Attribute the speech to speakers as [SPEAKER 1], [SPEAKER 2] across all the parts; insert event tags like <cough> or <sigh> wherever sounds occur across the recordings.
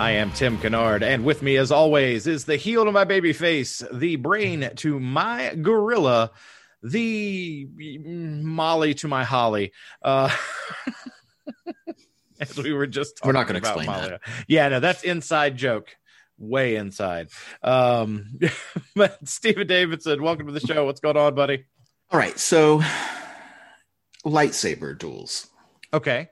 [SPEAKER 1] I am Tim Kennard, and with me, as always, is the heel to my baby face, the brain to my gorilla, the Molly to my Holly. Uh, <laughs> as we were just
[SPEAKER 2] We're not gonna explain
[SPEAKER 1] Molly.
[SPEAKER 2] that.
[SPEAKER 1] Yeah, no, that's inside joke. Way inside. Um, <laughs> but Steven Davidson, welcome to the show. What's going on, buddy?
[SPEAKER 2] All right, so lightsaber duels.
[SPEAKER 1] Okay.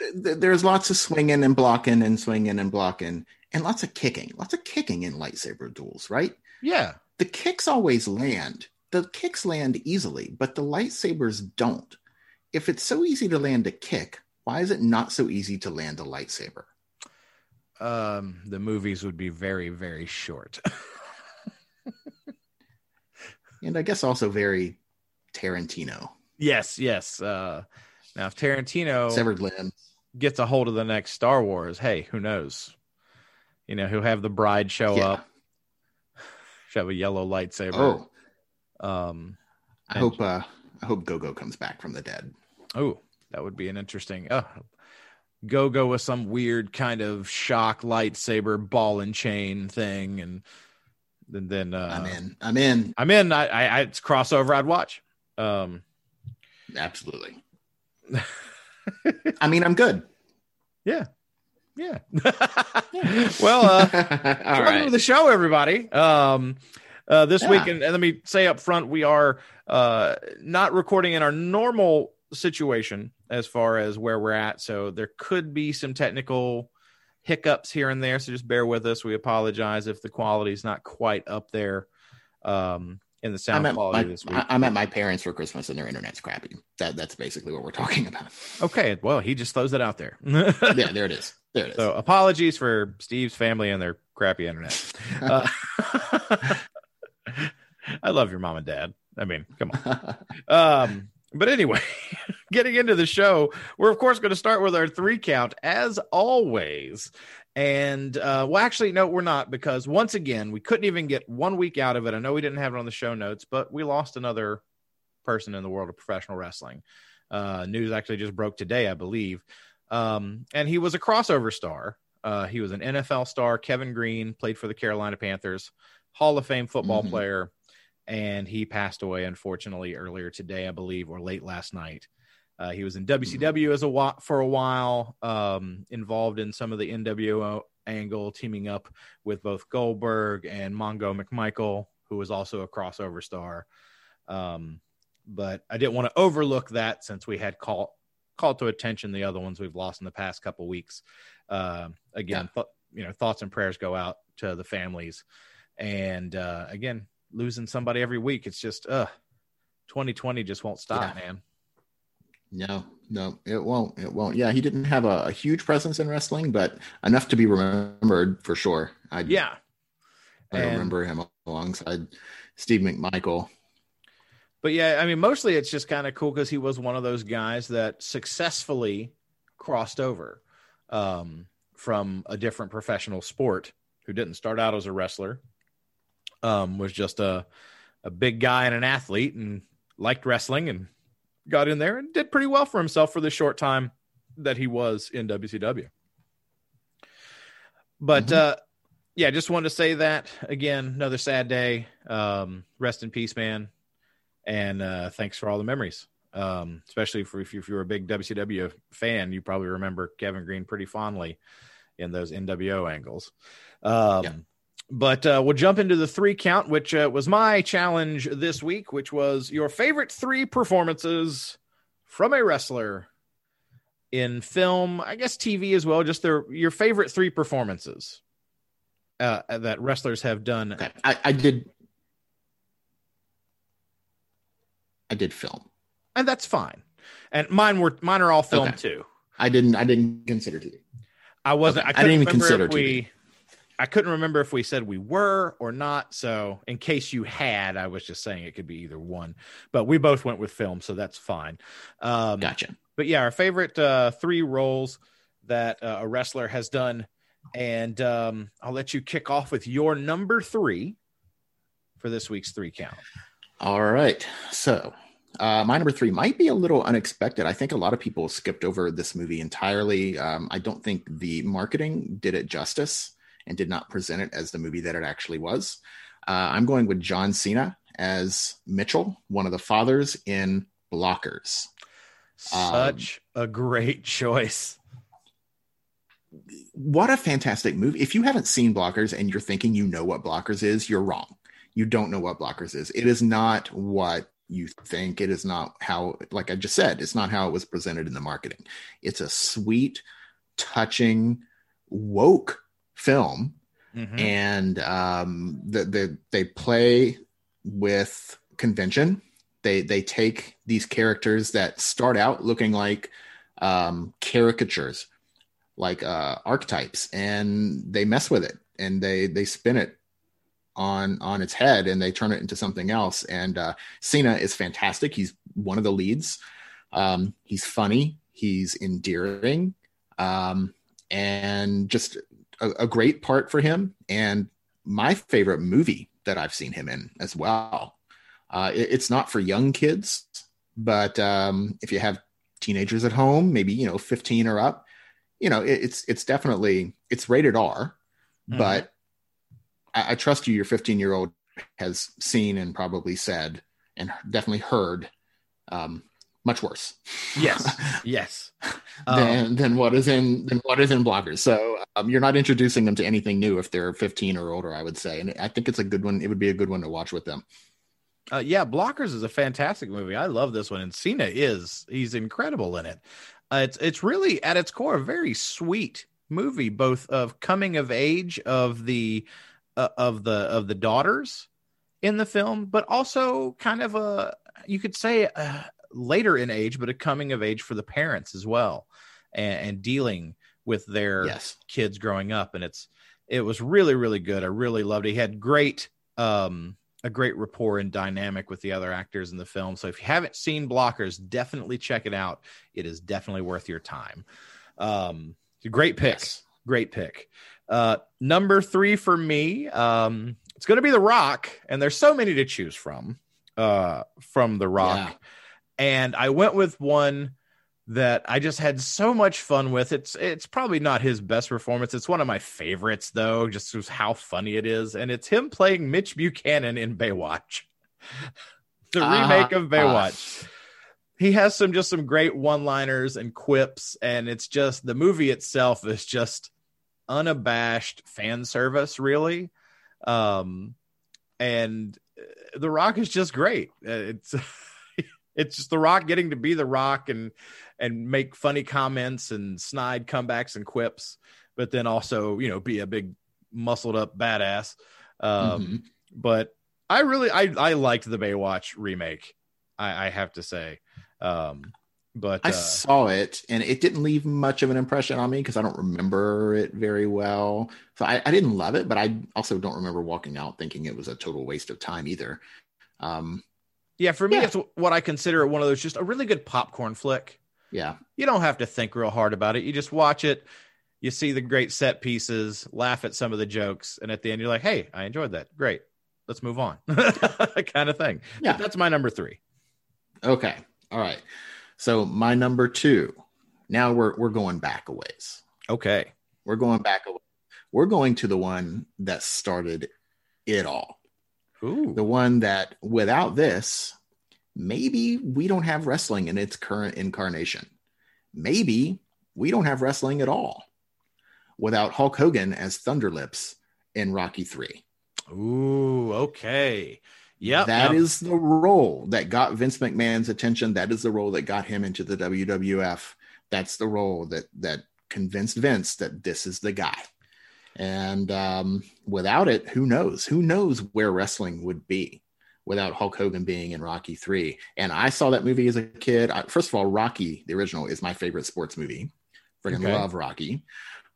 [SPEAKER 2] Th- th- There's lots of swinging and blocking and swinging and blocking, and lots of kicking. Lots of kicking in lightsaber duels, right?
[SPEAKER 1] Yeah.
[SPEAKER 2] The kicks always land. The kicks land easily, but the lightsabers don't. If it's so easy to land a kick, why is it not so easy to land a lightsaber?
[SPEAKER 1] Um, the movies would be very, very short. <laughs>
[SPEAKER 2] And I guess also very Tarantino.
[SPEAKER 1] Yes, yes. Uh, now, if Tarantino
[SPEAKER 2] Severed limbs.
[SPEAKER 1] Gets a hold of the next Star Wars, hey, who knows? You know, he'll have the bride show
[SPEAKER 2] Yeah.
[SPEAKER 1] up, <laughs> shove a yellow lightsaber.
[SPEAKER 2] Oh,
[SPEAKER 1] um,
[SPEAKER 2] I hope uh I hope Gogo comes back from the dead.
[SPEAKER 1] oh, that would be an interesting. Uh, go go with some weird kind of shock lightsaber ball and chain thing, and then then uh,
[SPEAKER 2] I'm in. I'm in.
[SPEAKER 1] I'm in. I, I, I it's crossover. I'd watch. Um,
[SPEAKER 2] Absolutely. <laughs> I mean, I'm good.
[SPEAKER 1] yeah, yeah. <laughs> well, uh, <laughs>
[SPEAKER 2] All
[SPEAKER 1] welcome
[SPEAKER 2] right.
[SPEAKER 1] to the show, everybody. Um, uh, this
[SPEAKER 2] Yeah.
[SPEAKER 1] week, and, and let me say up front, we are uh, not recording in our normal situation as far as where we're at. So there could be some technical hiccups here and there. So just bear with us. We apologize if the quality is not quite up there um, in the sound
[SPEAKER 2] I'm at,
[SPEAKER 1] quality
[SPEAKER 2] my,
[SPEAKER 1] this week.
[SPEAKER 2] I'm at my parents for Christmas and their internet's crappy. That that's basically what we're <laughs> talking about.
[SPEAKER 1] okay, well, he just throws it out there. <laughs>
[SPEAKER 2] Yeah, there it is. There it is.
[SPEAKER 1] So apologies for Steve's family and their crappy internet. <laughs> Uh, I love your mom and dad. I mean, come on. Um, but anyway, <laughs> getting into the show, we're of course going to start with our three count as always. And uh, well, actually, no, we're not because once again, we couldn't even get one week out of it. I know we didn't have it on the show notes, but we lost another person in the world of professional wrestling. Uh, news actually just broke today, I believe. Um, and he was a crossover star. Uh, he was an NFL star. Kevin Greene played for the Carolina Panthers, Hall of Fame football
[SPEAKER 2] Mhm.
[SPEAKER 1] player, and he passed away unfortunately earlier today, I believe, or late last night. Uh, he was in WCW as a whi- for a while, um, involved in some of the NWO angle, teaming up with both Goldberg and Mongo McMichael, who was also a crossover star. Um, but I didn't want to overlook that since we had call called to attention the other ones we've lost in the past couple weeks. Uh, again, th- you know, thoughts and prayers go out to the families. And uh, again, losing somebody every week, it's just uh 2020 just won't stop,
[SPEAKER 2] Yeah.
[SPEAKER 1] man.
[SPEAKER 2] no, no, it won't. It won't. Yeah, he didn't have a, a huge presence in wrestling, but enough to be remembered for sure. I
[SPEAKER 1] Yeah.
[SPEAKER 2] I remember him alongside Steve McMichael.
[SPEAKER 1] But yeah, I mean, mostly it's just kind of cool because he was one of those guys that successfully crossed over um, from a different professional sport who didn't start out as a wrestler, um, was just a, a big guy and an athlete and liked wrestling and got in there and did pretty well for himself for the short time that he was in WCW. But
[SPEAKER 2] Mhm.
[SPEAKER 1] uh, yeah, just wanted to say that again. Another sad day. Um, rest in peace, man and uh, thanks for all the memories. Um, especially for if, you, if you're a big WCW fan, you probably remember Kevin Greene pretty fondly in those NWO angles. Um,
[SPEAKER 2] Yeah.
[SPEAKER 1] But uh, we'll jump into the three count, which uh, was my challenge this week, which was your favorite three performances from a wrestler in film, I guess TV as well. Just their your favorite three performances uh, that wrestlers have done.
[SPEAKER 2] Okay, I, I did. I did film.
[SPEAKER 1] and that's fine. And mine were mine are all film
[SPEAKER 2] Okay.
[SPEAKER 1] too.
[SPEAKER 2] I didn't. I didn't consider TV.
[SPEAKER 1] I wasn't.
[SPEAKER 2] Okay.
[SPEAKER 1] I,
[SPEAKER 2] I didn't even consider
[SPEAKER 1] if we. I couldn't remember if we said we were or not. So, in case you had, I was just saying it could be either one, but we both went with film, so that's fine. Um,
[SPEAKER 2] Gotcha.
[SPEAKER 1] but yeah, our favorite uh, three roles that uh, a wrestler has done, and um, I'll let you kick off with your number three for this week's three count.
[SPEAKER 2] All right. So, uh, my number three might be a little unexpected. I think a lot of people skipped over this movie entirely. Um, I don't think the marketing did it justice and did not present it as the movie that it actually was. Uh, I'm going with John Cena as Mitchell, one of the fathers in Blockers.
[SPEAKER 1] Such a great choice.
[SPEAKER 2] What a fantastic movie. If you haven't seen Blockers and you're thinking you know what Blockers is, you're wrong. You don't know what Blockers is. It is not what you think. It is not how, like I just said, it's not how it was presented in the marketing. It's a sweet, touching, woke film
[SPEAKER 1] Mhm.
[SPEAKER 2] and um, the, the, they play with convention. They they take these characters that start out looking like um, caricatures, like uh, archetypes, and they mess with it and they they spin it on on its head and they turn it into something else. And uh, Cena is fantastic. He's one of the leads. Um, he's funny. He's endearing. Um, and just a, a great part for him and my favorite movie that I've seen him in as well. Uh, it- it's not for young kids, but um, if you have teenagers at home, maybe you know 15 or up, you know it, it's it's definitely it's rated R,
[SPEAKER 1] Mhm.
[SPEAKER 2] but I, I trust you. Your 15 year old has seen and probably said and definitely heard um, much worse.
[SPEAKER 1] Yes, <laughs> yes. Um,
[SPEAKER 2] than than what is in than what is in Blockers. So um, you're not introducing them to anything new if they're 15 or older, I would say. And I think it's a good one. It would be a good one to watch with them.
[SPEAKER 1] Uh, yeah, Blockers is a fantastic movie. I love this one, and Cena is he's incredible in it. Uh, it's it's really at its core a very sweet movie, both of coming of age of the uh, of the of the daughters in the film, but also kind of a you could say uh, later in age, but a coming of age for the parents as well, and, and dealing with their
[SPEAKER 2] Yes.
[SPEAKER 1] kids growing up. And it's it was really really good. I really loved it. He had great um a great rapport and dynamic with the other actors in the film. So if you haven't seen blockers definitely check it out. It is definitely worth your time. Um great pick.
[SPEAKER 2] Yes.
[SPEAKER 1] great pick. Uh number three for me um it's gonna be the rock and there's so many to choose from uh from the rock. And i went with one that I just had so much fun with. It's it's probably not his best performance. It's one of my favorites though, just how funny it is, and it's him playing Mitch Buchannon in Baywatch, <laughs> the
[SPEAKER 2] Ah,
[SPEAKER 1] remake of Baywatch. he has some just some great one-liners and quips, and it's just the movie itself is just unabashed fan service, really. Um, and uh, The Rock is just great. Uh, It's <laughs> it's just The Rock getting to be The Rock and and make funny comments and snide comebacks and quips, but then also you know be a big muscled up badass. Um,
[SPEAKER 2] Mhm.
[SPEAKER 1] But I really I I liked the Baywatch remake. I, I have to say. Um, but
[SPEAKER 2] I
[SPEAKER 1] uh,
[SPEAKER 2] saw it and it didn't leave much of an impression on me because I don't remember it very well. So I, I didn't love it, but I also don't remember walking out thinking it was a total waste of time either. Um,
[SPEAKER 1] yeah, for me,
[SPEAKER 2] Yeah.
[SPEAKER 1] it's what I consider one of those just a really good popcorn flick.
[SPEAKER 2] yeah.
[SPEAKER 1] you don't have to think real hard about it. You just watch it. You see the great set pieces, laugh at some of the jokes, and at the end, you're like, "Hey, I enjoyed that. Great, let's move on." <laughs> kind of thing.
[SPEAKER 2] Yeah.
[SPEAKER 1] But that's my number three.
[SPEAKER 2] Okay. All right. So my number two. Now we're we're going back a ways.
[SPEAKER 1] Okay.
[SPEAKER 2] We're going back a ways. We're going to the one that started it all.
[SPEAKER 1] Ooh.
[SPEAKER 2] The one that without this, maybe we don't have wrestling in its current incarnation. Maybe we don't have wrestling at all without Hulk Hogan as Thunderlips in Rocky 3.
[SPEAKER 1] Ooh. Okay. Yeah.
[SPEAKER 2] That
[SPEAKER 1] now-
[SPEAKER 2] is the role that got Vince McMahon's attention. That is the role that got him into the WWF. That's the role that that convinced Vince that this is the guy. And um, without it, who knows? Who knows where wrestling would be without Hulk Hogan being in Rocky Three? And I saw that movie as a kid. I, first of all, Rocky, the original, is my favorite sports movie. Freaking
[SPEAKER 1] Okay.
[SPEAKER 2] love Rocky.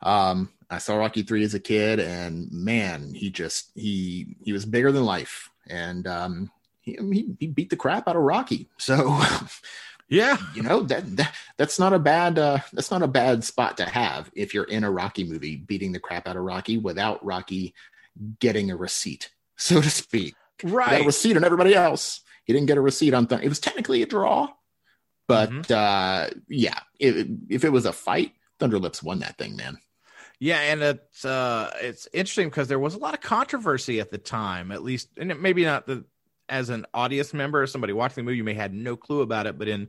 [SPEAKER 2] Um, I saw Rocky three as a kid, and man, he just he he was bigger than life, and um, he, he beat the crap out of Rocky. So, <laughs>
[SPEAKER 1] Yeah.
[SPEAKER 2] you know that, that that's not a bad uh, that's not a bad spot to have if you're in a Rocky movie, beating the crap out of Rocky without Rocky getting a receipt, <laughs> so to speak. Right, a receipt on everybody else. He didn't get a receipt on. Th- it was technically a draw, but
[SPEAKER 1] Mhm.
[SPEAKER 2] uh, yeah, if, if it was a fight, Thunderlips won that thing, man.
[SPEAKER 1] Yeah, and it's uh it's interesting because there was a lot of controversy at the time, at least and it, maybe not the as an audience member or somebody watching the movie, you may had no clue about it, but in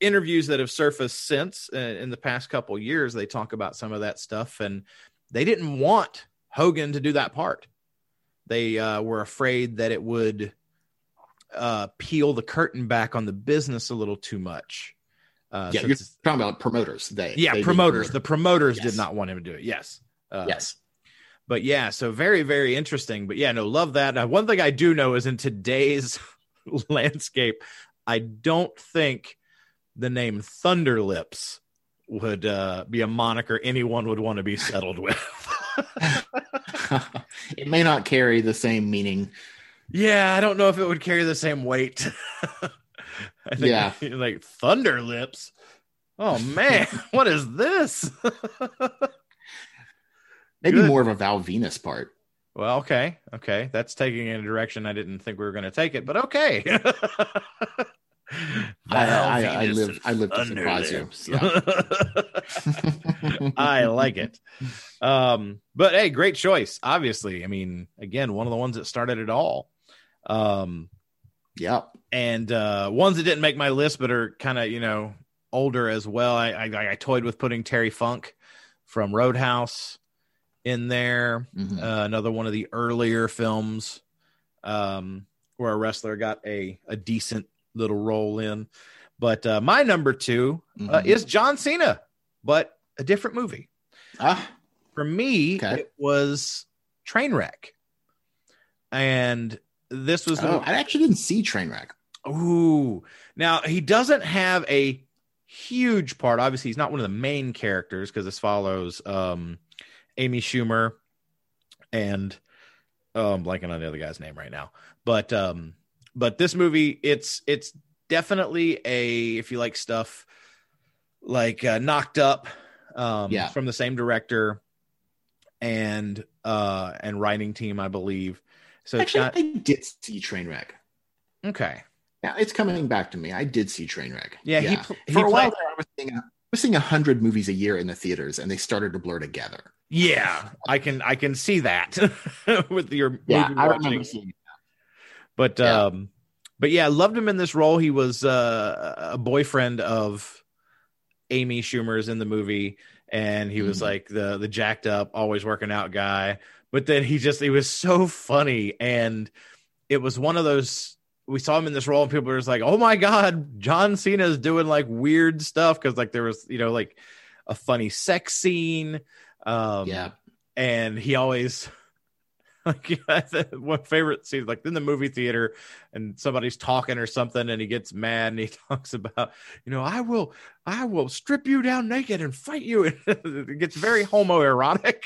[SPEAKER 1] interviews that have surfaced since uh, in the past couple years, they talk about some of that stuff, and they didn't want Hogan to do that part. They uh, were afraid that it would uh, peel the curtain back on the business a little too much. Uh,
[SPEAKER 2] yeah,
[SPEAKER 1] so
[SPEAKER 2] you're talking about promoters. They
[SPEAKER 1] yeah,
[SPEAKER 2] they
[SPEAKER 1] promoters. The promoters
[SPEAKER 2] Yes.
[SPEAKER 1] did not want him to do it. Yes. Uh,
[SPEAKER 2] yes,
[SPEAKER 1] but yeah, so very, very interesting. But yeah, no, love that. Now, one thing I do know is in today's <laughs> landscape, I don't think the name Thunderlips would uh, be a moniker anyone would want to be settled with. <laughs>
[SPEAKER 2] it may not carry the same meaning.
[SPEAKER 1] yeah, I don't know if it would carry the same weight. <laughs> I think,
[SPEAKER 2] Yeah.
[SPEAKER 1] like Thunderlips. Oh man, what is this?
[SPEAKER 2] Maybe
[SPEAKER 1] Good.
[SPEAKER 2] more of a Val Venis part.
[SPEAKER 1] Well, okay, okay, that's taking in a direction I didn't think we were going to take it, but okay. <laughs>
[SPEAKER 2] I- I- I live- I live to surprise you.
[SPEAKER 1] Thunderlips. <laughs> I like it. Um, but hey, great choice. Obviously, I mean, again, one of the ones that started it all. Um,
[SPEAKER 2] Yep.
[SPEAKER 1] and uh, ones that didn't make my list, but are kind of you know older as well. I, I I toyed with putting Terry Funk from Roadhouse in there.
[SPEAKER 2] Mhm.
[SPEAKER 1] Uh, another one of the earlier films um, where a wrestler got a a decent little role in. But uh, my number 2 uh,
[SPEAKER 2] Mhm.
[SPEAKER 1] is John Cena, but a different movie.
[SPEAKER 2] ah,
[SPEAKER 1] For me,
[SPEAKER 2] Okay.
[SPEAKER 1] it was Trainwreck, and this was
[SPEAKER 2] oh, I actually didn't see Trainwreck.
[SPEAKER 1] Ooh. Now he doesn't have a huge part. Obviously, he's not one of the main characters because this follows um Amy Schumer and I'm blanking on the other guy's name right now. But um but this movie it's it's definitely a if you like stuff like uh, knocked up um
[SPEAKER 2] Yeah.
[SPEAKER 1] from the same director and uh and writing team I believe. So it's
[SPEAKER 2] Actually,
[SPEAKER 1] got
[SPEAKER 2] I did see Trainwreck.
[SPEAKER 1] okay.
[SPEAKER 2] Yeah, it's coming back to me. I did see Trainwreck.
[SPEAKER 1] Yeah, he pl- he
[SPEAKER 2] for a while there, I was seeing Was seeing a hundred movies a year in the theaters, and they started to blur together.
[SPEAKER 1] Yeah, I can I can see that <laughs> with your movie
[SPEAKER 2] I remember seeing.
[SPEAKER 1] But
[SPEAKER 2] Yeah.
[SPEAKER 1] um but yeah, I loved him in this role. He was uh, a boyfriend of Amy Schumer's in the movie and he was
[SPEAKER 2] Mhm.
[SPEAKER 1] like the the jacked up always working out guy. But then he just he was so funny and it was one of those we saw him in this role and people were just like, "Oh my god, John Cena's doing like weird stuff. Cuz like there was, you know, like a funny sex scene um
[SPEAKER 2] Yeah,
[SPEAKER 1] and he always <laughs> like <laughs> one favorite scene like in the movie theater and somebody's talking or something and he gets mad and he <laughs> talks about you know i will i will strip you down naked and fight you. It gets very homoerotic.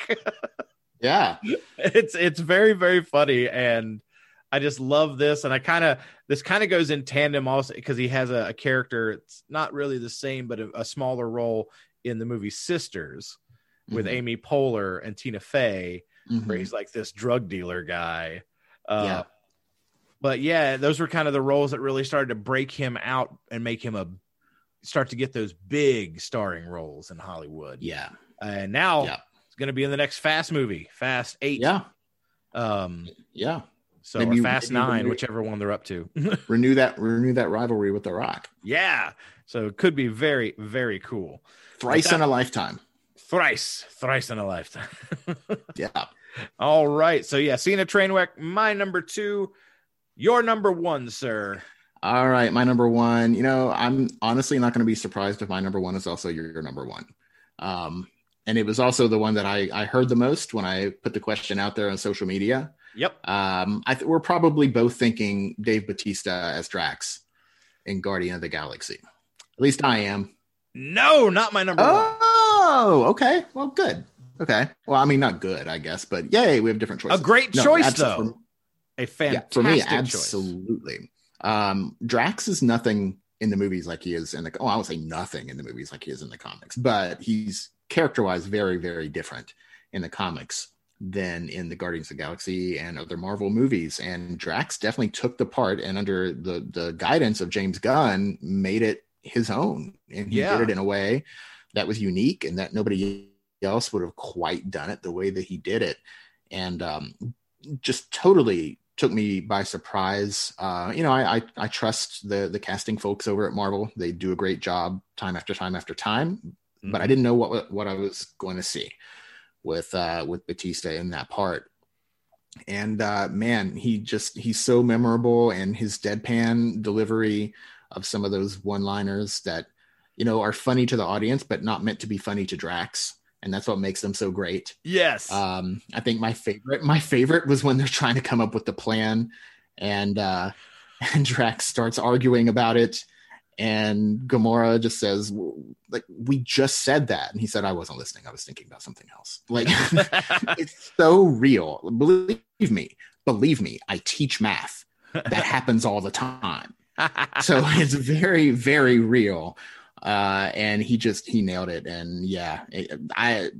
[SPEAKER 2] Yeah,
[SPEAKER 1] it's it's very very funny and i just love this and i kind of this kind of goes in tandem also because he has a, a character it's not really the same but a, a smaller role in the movie sisters with
[SPEAKER 2] Mhm.
[SPEAKER 1] amy poehler and tina fey
[SPEAKER 2] Mhm.
[SPEAKER 1] where he's like this drug dealer guy. Uh,
[SPEAKER 2] Yeah.
[SPEAKER 1] But yeah, those were kind of the roles that really started to break him out and make him a start to get those big starring roles in Hollywood.
[SPEAKER 2] yeah,
[SPEAKER 1] And now
[SPEAKER 2] Yeah.
[SPEAKER 1] it's going to be in the next Fast movie, Fast Eight.
[SPEAKER 2] yeah,
[SPEAKER 1] Um.
[SPEAKER 2] yeah.
[SPEAKER 1] So
[SPEAKER 2] Maybe-
[SPEAKER 1] or Fast
[SPEAKER 2] maybe
[SPEAKER 1] Nine,
[SPEAKER 2] renew-
[SPEAKER 1] whichever one they're up to. <laughs>
[SPEAKER 2] Renew that, renew that rivalry with The Rock.
[SPEAKER 1] yeah. So it could be very, very cool.
[SPEAKER 2] Thrice
[SPEAKER 1] that-
[SPEAKER 2] in a lifetime.
[SPEAKER 1] Thrice, thrice in a lifetime. <laughs>
[SPEAKER 2] Yeah.
[SPEAKER 1] All right. So yeah, Cena Trainwreck, my number two, your number one, sir.
[SPEAKER 2] All right, my number one. You know, I'm honestly not going to be surprised if my number one is also your, your number one. Um, and it was also the one that I, I heard the most when I put the question out there on social media.
[SPEAKER 1] Yep.
[SPEAKER 2] Um, I th- we're probably both thinking Dave Batista as Drax in Guardian of the Galaxy. At least I am.
[SPEAKER 1] No, not my number one.
[SPEAKER 2] Oh, okay. Well, good. Okay. Well, I mean, not good, I guess, but yay, we have different choices.
[SPEAKER 1] A great
[SPEAKER 2] No,
[SPEAKER 1] choice, though.
[SPEAKER 2] for-
[SPEAKER 1] A fantastic
[SPEAKER 2] yeah, for me,
[SPEAKER 1] choice.
[SPEAKER 2] absolutely. Um, Drax is nothing in the movies like he is in the. Oh, I would say nothing in the movies like he is in the comics, but he's character-wise very, very different in the comics than in the Guardians of the Galaxy and other Marvel movies. And Drax definitely took the part, and under the the guidance of James Gunn, made it his own, and he
[SPEAKER 1] Yeah.
[SPEAKER 2] did it in a way that was unique and that nobody else would have quite done it the way that he did it, and um, just totally took me by surprise. Uh, you know, I, I I trust the the casting folks over at Marvel; they do a great job time after time after time. But I didn't know what what I was going to see with uh, with Batista in that part. And uh, man, he just he's so memorable, and his deadpan delivery of some of those one liners that you know are funny to the audience, but not meant to be funny to Drax. And that's what makes them so great.
[SPEAKER 1] Yes.
[SPEAKER 2] Um, I think my favorite, my favorite was when they're trying to come up with the plan, and uh, <laughs> and Drax starts arguing about it, and Gamora just says, "Like we just said that," and he said, "I wasn't listening. I was thinking about something else." Like <laughs> <laughs> it's so real. Believe me, believe me. I teach math. That <laughs> happens all the time. So it's very, very real. Uh, and he just he nailed it. And yeah, it- I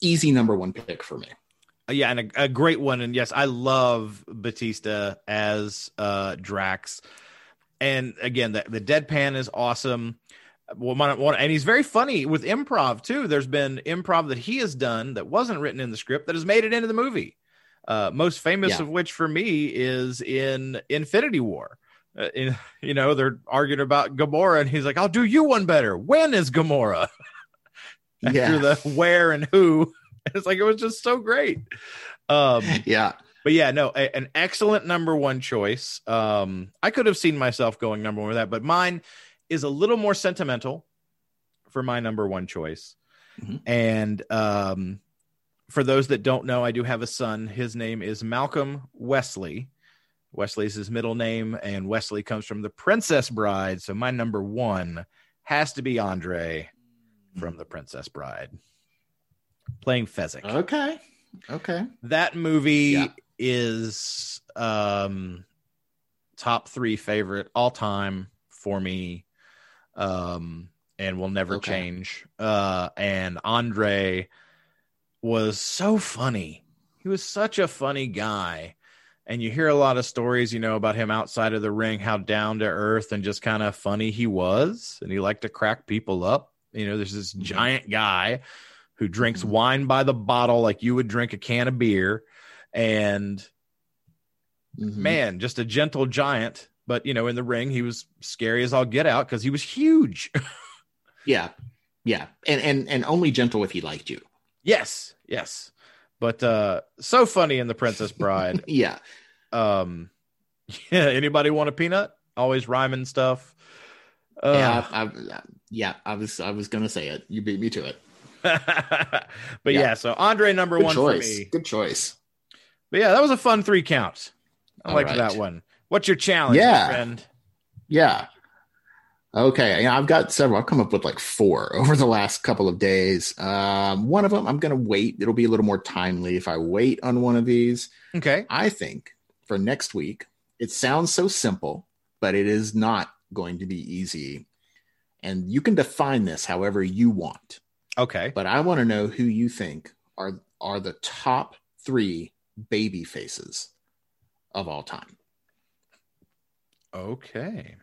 [SPEAKER 2] easy number one pick for me.
[SPEAKER 1] yeah, and a, a great one. And yes, I love Batista as uh, Drax. And again, the, the deadpan is awesome. Well, and he's very funny with improv too. There's been improv that he has done that wasn't written in the script that has made it into the movie. Uh, most famous
[SPEAKER 2] Yeah.
[SPEAKER 1] of which for me is in Infinity War. Uh, in, <laughs> you know, they're arguing about Gamora, and he's like, "I'll do you one better." When is Gamora? <laughs> After
[SPEAKER 2] Yeah.
[SPEAKER 1] the where and who. <laughs> It's like it was just so great. Um,
[SPEAKER 2] Yeah.
[SPEAKER 1] But yeah, no, a- an excellent number one choice. Um, I could have seen myself going number one with that, but mine is a little more sentimental for my number one choice.
[SPEAKER 2] Mhm.
[SPEAKER 1] And um, for those that don't know, I do have a son. His name is Malcolm Wesley. Wesley is his middle name, and Wesley comes from the Princess Bride. So my number one has to be Andre from the Princess Bride, playing Fezzik
[SPEAKER 2] Okay. Okay.
[SPEAKER 1] that movie
[SPEAKER 2] Yeah.
[SPEAKER 1] Is um top three favorite all time for me um and will never
[SPEAKER 2] Okay.
[SPEAKER 1] change uh and andre was so funny he was such a funny guy and you hear a lot of stories you know about him outside of the ring how down to earth and just kind of funny he was and he liked to crack people up you know there's this
[SPEAKER 2] Mhm.
[SPEAKER 1] giant guy who drinks
[SPEAKER 2] Mhm.
[SPEAKER 1] wine by the bottle like you would drink a can of beer and
[SPEAKER 2] Mhm.
[SPEAKER 1] man just a gentle giant but you know in the ring he was scary as all get out because he was huge <laughs>
[SPEAKER 2] Yeah. Yeah. And and and only gentle if he liked you.
[SPEAKER 1] yes yes but uh so funny in the princess bride <laughs>
[SPEAKER 2] Yeah.
[SPEAKER 1] um <laughs> yeah anybody want a peanut always rhyming stuff uh,
[SPEAKER 2] yeah. I, I, yeah. I was I was gonna say it. You beat me to it.
[SPEAKER 1] but
[SPEAKER 2] Yeah.
[SPEAKER 1] yeah. so andre number
[SPEAKER 2] Good
[SPEAKER 1] one
[SPEAKER 2] choice.
[SPEAKER 1] for me
[SPEAKER 2] Good choice.
[SPEAKER 1] But yeah that was a fun three count i
[SPEAKER 2] All
[SPEAKER 1] liked
[SPEAKER 2] right.
[SPEAKER 1] that one what's your challenge my
[SPEAKER 2] Yeah.
[SPEAKER 1] friend
[SPEAKER 2] Yeah. Okay. Yeah, I've got several. I've come up with like four <laughs> over the last couple of days. Um, one of them I'm going to wait. It'll be a little more timely if I wait on one of these.
[SPEAKER 1] okay
[SPEAKER 2] I think for next week, it sounds so simple, but it is not going to be easy. And you can define this however you want.
[SPEAKER 1] okay
[SPEAKER 2] But I want to know who you think are are the top three baby faces of all time.
[SPEAKER 1] okay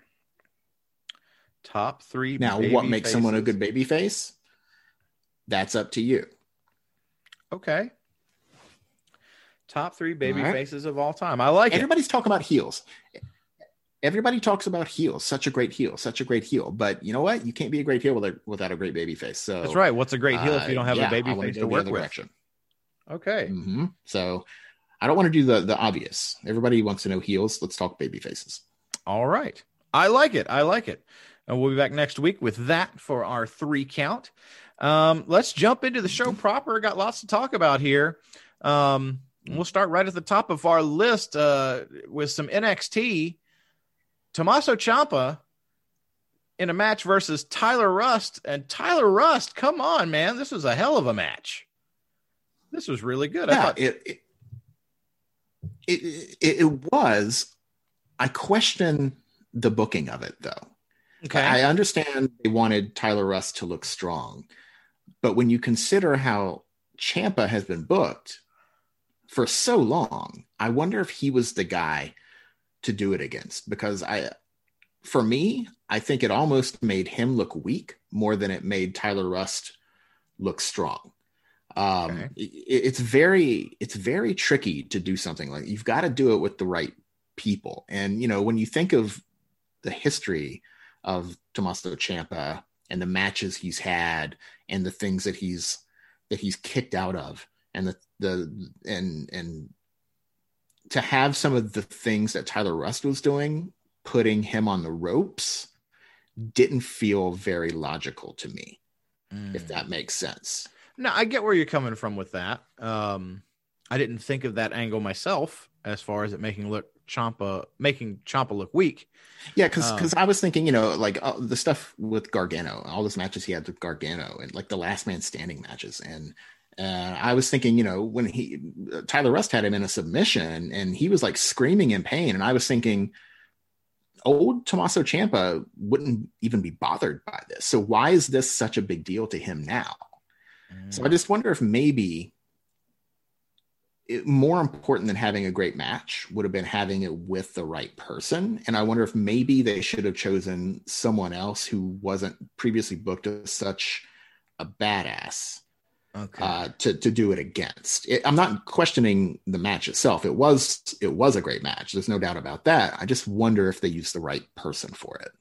[SPEAKER 1] top three
[SPEAKER 2] Now, what makes someone a good baby face? That's up to you.
[SPEAKER 1] Okay. Top three baby
[SPEAKER 2] right.
[SPEAKER 1] faces of all time. I like it.
[SPEAKER 2] Everybody's talking about heels. Everybody talks about heels. Such a great heel. Such a great heel. But you know what? You can't be a great heel without, a great baby face. So
[SPEAKER 1] That's right. What's a great heel if you
[SPEAKER 2] uh,
[SPEAKER 1] don't have
[SPEAKER 2] yeah,
[SPEAKER 1] a baby face to work with?
[SPEAKER 2] direction.
[SPEAKER 1] Okay.
[SPEAKER 2] hmm So I don't want to do the the obvious. Everybody wants to know heels. Let's talk baby faces.
[SPEAKER 1] All right. I like it. I like it. And we'll be back next week with that for our three count. Um, let's jump into the show proper. Got lots to talk about here. Um, we'll start right at the top of our list uh, with some NXT. Tommaso Ciampa in a match versus Tyler Rust. And Tyler Rust, come on, man. This was a hell of a match. This was really good.
[SPEAKER 2] Yeah,
[SPEAKER 1] thought-
[SPEAKER 2] it, it, it it was. I question the booking of it though.
[SPEAKER 1] okay.
[SPEAKER 2] I understand they wanted Tyler Rust to look strong, but when you consider how Ciampa has been booked for so long, I wonder if he was the guy to do it against. Because I, for me, I think it almost made him look weak more than it made Tyler Rust look strong. Um,
[SPEAKER 1] Okay.
[SPEAKER 2] it- it's very, it's very tricky to do something like you've got to do it with the right people. And you know, when you think of the history of Tommaso Ciampa and the matches he's had and the things that he's that he's kicked out of and the the and and to have some of the things that Tyler Rust was doing putting him on the ropes didn't feel very logical to me if
[SPEAKER 1] Mm.
[SPEAKER 2] that makes sense.
[SPEAKER 1] No, I get where you're coming from with that. Um, I didn't think of that angle myself, as far as it making look Ciampa making Ciampa look weak.
[SPEAKER 2] Yeah, because
[SPEAKER 1] Um,
[SPEAKER 2] because I was thinking, you know, like uh, the stuff with Gargano, all those matches he had with Gargano, and like the last man standing matches, and uh, I was thinking, you know, when he uh, Tyler Rust had him in a submission, and he was like screaming in pain, and I was thinking, old Tommaso Ciampa wouldn't even be bothered by this. So why is this such a big deal to him now? So I just wonder if maybe it, more important than having a great match would have been having it with the right person. And I wonder if maybe they should have chosen someone else who wasn't previously booked as such a badass
[SPEAKER 1] okay.
[SPEAKER 2] uh, to to do it against. It, I'm not questioning the match itself. It was it was a great match. There's no doubt about that. I just wonder if they used the right person for it.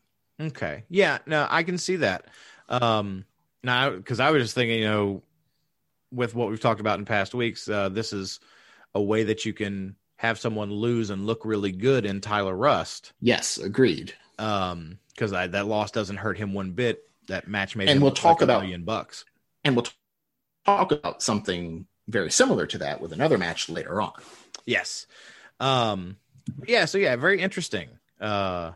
[SPEAKER 1] Okay. Yeah, no, I can see that. Um now because I was just thinking, you know, with what we've talked about in past weeks, uh, this is a way that you can have someone lose and look really good in Tyler Rust.
[SPEAKER 2] Yes, agreed.
[SPEAKER 1] Um, because I that loss doesn't hurt him one bit. That match made
[SPEAKER 2] And we'll talk
[SPEAKER 1] like a
[SPEAKER 2] about-
[SPEAKER 1] million bucks.
[SPEAKER 2] And we'll talk about something very similar to that with another match later on.
[SPEAKER 1] Yes. Um yeah, so yeah, very interesting. Uh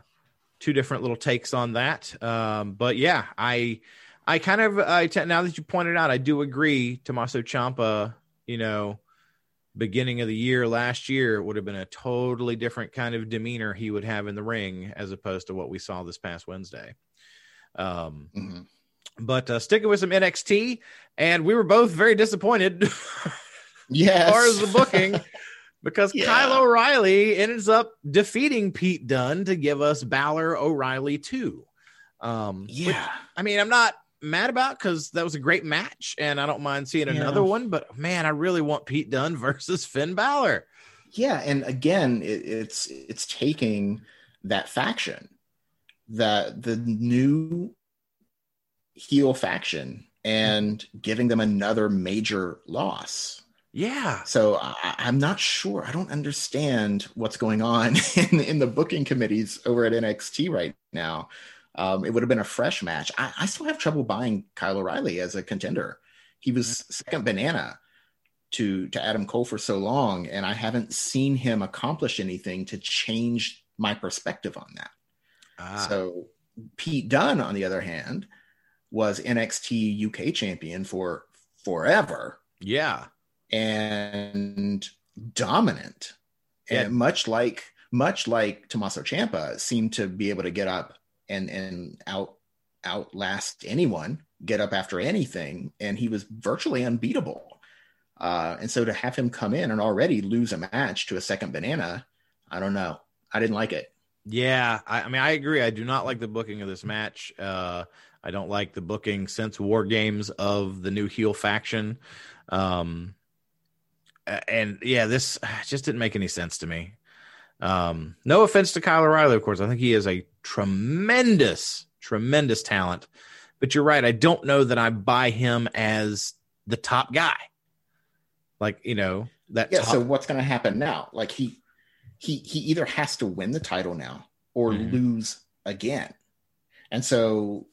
[SPEAKER 1] two different little takes on that. Um but yeah, I I kind of I t- now that you pointed out, I do agree Tommaso Ciampa, you know, beginning of the year last year would have been a totally different kind of demeanor he would have in the ring as opposed to what we saw this past Wednesday. Um
[SPEAKER 2] Mhm.
[SPEAKER 1] but uh, sticking with some NXT, and we were both very disappointed
[SPEAKER 2] Yes.
[SPEAKER 1] as <laughs> far as the booking <laughs> because
[SPEAKER 2] Yeah.
[SPEAKER 1] Kyle O'Reilly ends up defeating Pete Dunne to give us Balor O'Reilly 2. Um, which,
[SPEAKER 2] yeah.
[SPEAKER 1] I mean, I'm not mad about because that was a great match and I don't mind seeing
[SPEAKER 2] Yeah.
[SPEAKER 1] another one, but man, I really want Pete Dunne <laughs> versus Finn Balor.
[SPEAKER 2] Yeah, and again, it, it's it's taking that faction, that the new heel faction, and giving them another major loss.
[SPEAKER 1] Yeah.
[SPEAKER 2] So I, I'm not sure. I don't understand what's going on <laughs> in in the booking committees over at NXT right now. Um, it would have been a fresh match. I, I still have trouble buying Kyle O'Reilly as a contender. He was second banana to to Adam Cole for so long, and I haven't seen him accomplish anything to change my perspective on that.
[SPEAKER 1] Ah,
[SPEAKER 2] So Pete Dunne, on the other hand, was NXT UK champion for forever
[SPEAKER 1] yeah.
[SPEAKER 2] and dominant.
[SPEAKER 1] Yeah.
[SPEAKER 2] And much like much like Tommaso Ciampa seemed to be able to get up and and out outlast anyone, get up after anything, and he was virtually unbeatable. Uh, and so to have him come in and already lose a match to a second banana, I don't know. I didn't like it.
[SPEAKER 1] Yeah, I, I mean, I agree. I do not like the booking of this match. Uh, I don't like the booking since War Games of the new heel faction. Um, and yeah, this <sighs> just didn't make any sense to me. Um, no offense to Kyle O'Reilly, of course. I think he is a tremendous, tremendous talent. But you're right. I don't know that I buy him as the top guy. Like you know that.
[SPEAKER 2] Yeah.
[SPEAKER 1] top-
[SPEAKER 2] So what's going to happen now? Like he he he either has to win the title now or
[SPEAKER 1] Mhm.
[SPEAKER 2] lose again, and so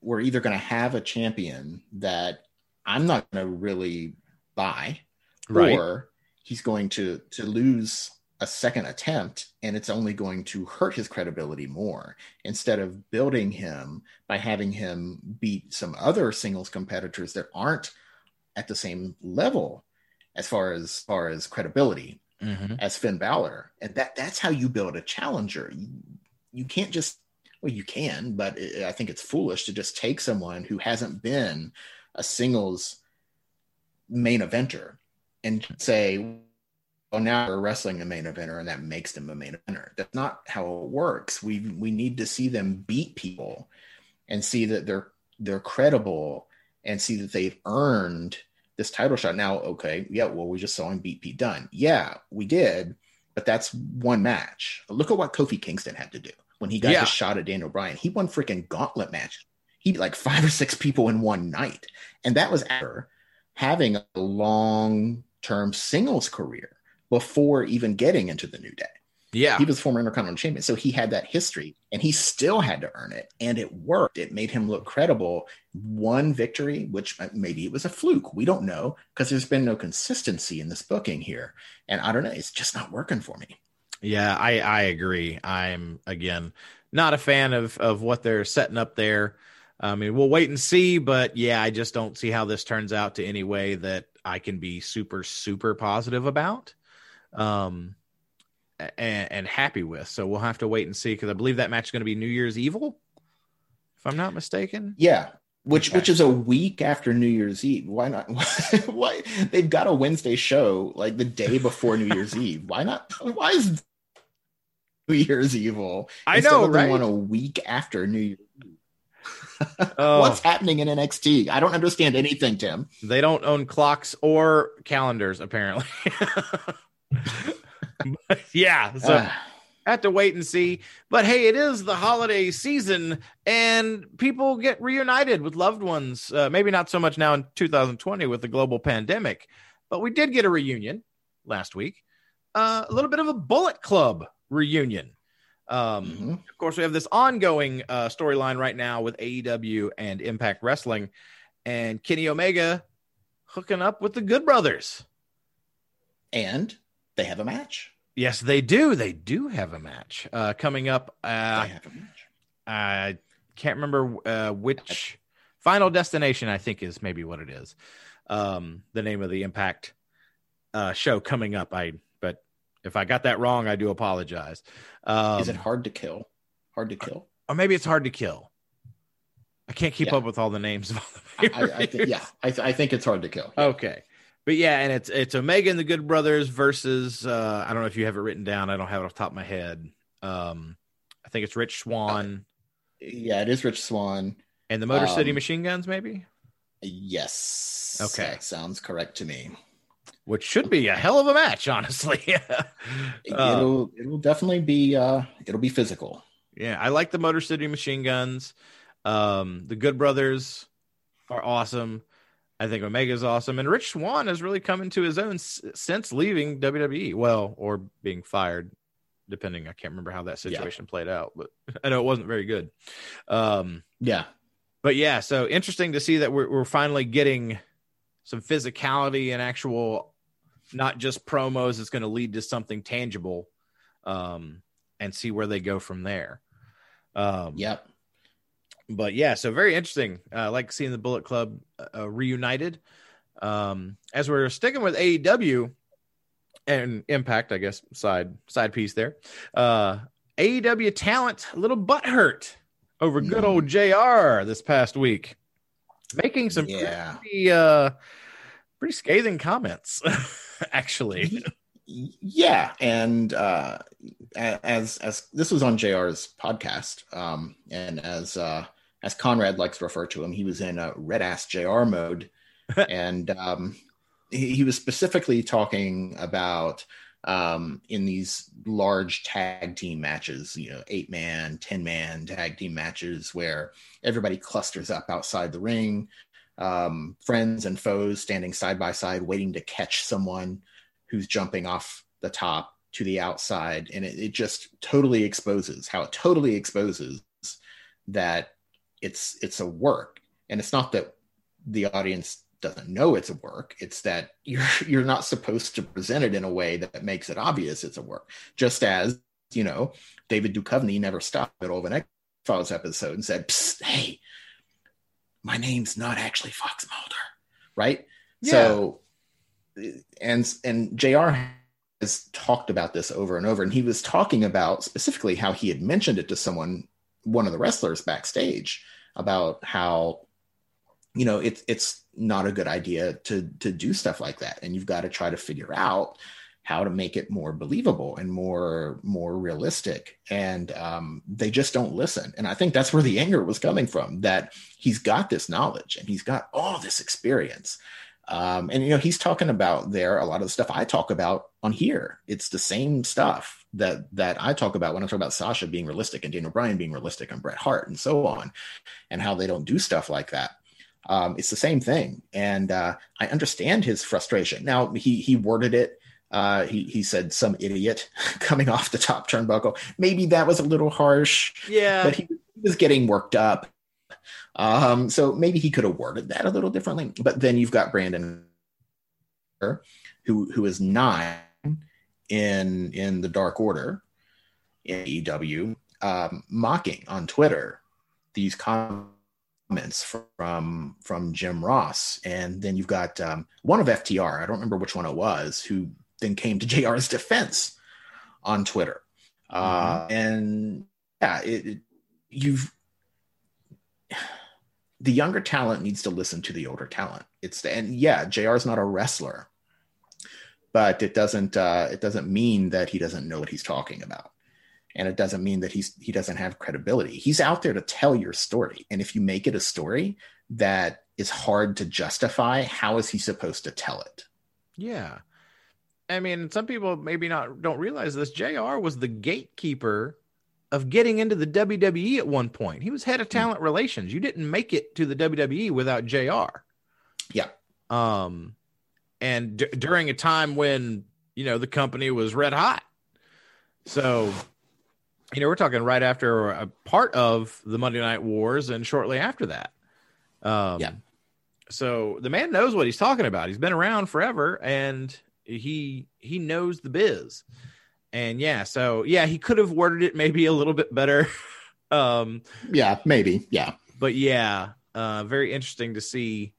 [SPEAKER 2] we're either going to have a champion that I'm not going to really buy,
[SPEAKER 1] right.
[SPEAKER 2] or he's going to to lose a second attempt and it's only going to hurt his credibility more instead of building him by having him beat some other singles competitors that aren't at the same level as far as, as far as credibility
[SPEAKER 1] Mm-hmm.
[SPEAKER 2] as Finn Balor, and that that's how you build a challenger. You, you can't just well, you can, but it, I think it's foolish to just take someone who hasn't been a singles main eventer and say, "Oh, now we're wrestling a main eventer, and that makes them a main eventer." That's not how it works. We we need to see them beat people and see that they're they're credible and see that they've earned this title shot. Now, okay, yeah, well, we just saw him beat Pete Dunne. Yeah, we did, but that's one match. Look at what Kofi Kingston had to do when he got
[SPEAKER 1] Yeah.
[SPEAKER 2] his shot at Daniel Bryan. He won freaking gauntlet match. He beat like five or six people in one night, and that was after having a long term singles career before even getting into the New Day.
[SPEAKER 1] Yeah.
[SPEAKER 2] He was former Intercontinental Champion, so he had that history, and he still had to earn it, and it worked. It made him look credible. One victory, which uh, maybe it was a fluke, we don't know, because there's been no consistency in this booking here, and I don't know, it's just not working for me.
[SPEAKER 1] Yeah, I I agree. I'm again not a fan of of what they're setting up there. I mean, we'll wait and see, but yeah, I just don't see how this turns out to any way that I can be super super positive about. Um and, and happy with. So we'll have to wait and see because I believe that match is going to be New Year's Evil, if I'm not mistaken.
[SPEAKER 2] Yeah, which
[SPEAKER 1] Okay.
[SPEAKER 2] which is a week after New Year's Eve. Why not? <laughs> Why they've got a Wednesday show like the day before New Year's <laughs> Eve? Why not? Why is New Year's evil?
[SPEAKER 1] I know, right?
[SPEAKER 2] On a week after New Year's. <laughs>
[SPEAKER 1] Oh,
[SPEAKER 2] What's happening in NXT? I don't understand anything, Tim.
[SPEAKER 1] they don't own clocks or calendars, apparently. <laughs> Yeah, so
[SPEAKER 2] Ah,
[SPEAKER 1] have to wait and see. But hey, it is the holiday season, and people get reunited with loved ones. Uh, maybe not so much now in 2020 with the global pandemic, but we did get a reunion last week. Uh, a little bit of a Bullet Club reunion. Um,
[SPEAKER 2] mhm.
[SPEAKER 1] Of course, we have this ongoing uh, storyline right now with AEW and Impact Wrestling, and Kenny Omega hooking up with the Good Brothers.
[SPEAKER 2] And they have a match.
[SPEAKER 1] Yes, they do. They do have a match uh, coming up. Uh,
[SPEAKER 2] have a match.
[SPEAKER 1] I can't remember uh, which Final Destination. I think is maybe what it is. Um, the name of the Impact uh, show coming up. I but if I got that wrong, I do apologize. Um,
[SPEAKER 2] Is it hard to kill? Hard to kill?
[SPEAKER 1] or maybe it's hard to kill. I can't keep
[SPEAKER 2] Yeah.
[SPEAKER 1] up with all the names of all the
[SPEAKER 2] I, I think, yeah, I, th- I think it's hard to kill.
[SPEAKER 1] Okay. But yeah, and it's it's Omega and the Good Brothers versus uh I don't know if you have it written down. I don't have it off the top of my head. Um I think it's Rich Swann
[SPEAKER 2] Yeah, it is Rich Swann.
[SPEAKER 1] and the Motor City
[SPEAKER 2] um,
[SPEAKER 1] Machine Guns, maybe,
[SPEAKER 2] Yes.
[SPEAKER 1] Okay.
[SPEAKER 2] That sounds correct to me.
[SPEAKER 1] which should be a hell of a match, <laughs> honestly. <laughs> Uh,
[SPEAKER 2] it'll it'll definitely be uh it'll be physical.
[SPEAKER 1] yeah, I like the Motor City Machine Guns. Um, the Good Brothers are awesome. I think Omega's awesome, and Rich Swann has really come into his own s- since leaving WWE. Well, or being fired, depending. I can't remember how that
[SPEAKER 2] Yeah.
[SPEAKER 1] situation played out, but <laughs> I know it wasn't very good. Um,
[SPEAKER 2] Yeah.
[SPEAKER 1] but yeah, so interesting to see that we're we're finally getting some physicality and actual, not just promos. It's going to lead to something tangible, um, and see where they go from there. Um,
[SPEAKER 2] Yep.
[SPEAKER 1] But yeah, so very interesting. Uh, I like seeing the Bullet Club uh, reunited. Um, as we're sticking with AEW and Impact, I guess side side piece there. Uh, AEW talent a little butthurt over good old JR this past week, making some
[SPEAKER 2] Yeah.
[SPEAKER 1] pretty uh, pretty scathing comments. <laughs> Actually,
[SPEAKER 2] Yeah, and uh, as as this was on Jr's podcast, um, and as uh, as Conrad likes to refer to him, he was in a red ass Jr mode, <laughs> and um, he, he was specifically talking about um, in these large tag team matches, you know, eight man, ten man tag team matches where everybody clusters up outside the ring, um, friends and foes standing side by side, waiting to catch someone who's jumping off the top to the outside. And it, it just totally exposes how it totally exposes that it's it's a work. And it's not that the audience doesn't know it's a work. It's that you're <laughs> you're not supposed to present it in a way that makes it obvious it's a work. Just as you know david Duchovny never stopped in the middle of an Files episode and said Psst, hey my name's not actually Fox Mulder right?
[SPEAKER 1] Yeah.
[SPEAKER 2] so and and Jr. has talked about this over and over, and he was talking about specifically how he had mentioned it to someone, one of the wrestlers backstage, about how you know it's it's not a good idea to to do stuff like that, and you've got to try to figure out how to make it more believable and more more realistic. And um, they just don't listen. And i think that's where the anger was coming from that he's got this knowledge and he's got all this experience um, and you know he's talking about there a lot of the stuff i talk about on here it's the same stuff that that i talk about when i talk about sasha being realistic and daniel bryan being realistic and bret hart and so on and how they don't do stuff like that um, it's the same thing and uh, i understand his frustration now he he worded it uh, he he said some idiot <laughs> coming off the top turnbuckle. Maybe that was a little harsh.
[SPEAKER 1] Yeah,
[SPEAKER 2] but he, he was getting worked up. Um, so maybe he could have worded that a little differently. But then you've got Brandon, who who is nine in in the Dark Order in EW, um, mocking on Twitter these comments from from Jim Ross, and then you've got um, one of FTR. I don't remember which one it was who then came to <laughs> JR's defense on Twitter. Uh, mm-hmm. and yeah, it, it, you've the younger talent needs to listen to the older talent. It's and yeah, JR is not a wrestler, but it doesn't uh, it doesn't mean that he doesn't know what he's talking about, and it doesn't mean that he's he doesn't have credibility. He's out there to tell your story, and if you make it a story that is hard to justify, how is he supposed to tell it?
[SPEAKER 1] Yeah, I mean, some people maybe not don't realize this. JR was the gatekeeper of getting into the WWE at one point. He was head of hmm. talent relations. You didn't make it to the WWE without JR.
[SPEAKER 2] Yeah.
[SPEAKER 1] Um and d- during a time when, you know, the company was red hot. So, you know, we're talking right after a part of the Monday Night Wars and shortly after that. Um Yeah. So the man knows what he's talking about. He's been around forever and he he knows the biz and yeah so yeah he could have worded it maybe a little bit better. <laughs> Um
[SPEAKER 2] yeah maybe yeah.
[SPEAKER 1] but yeah uh very interesting to see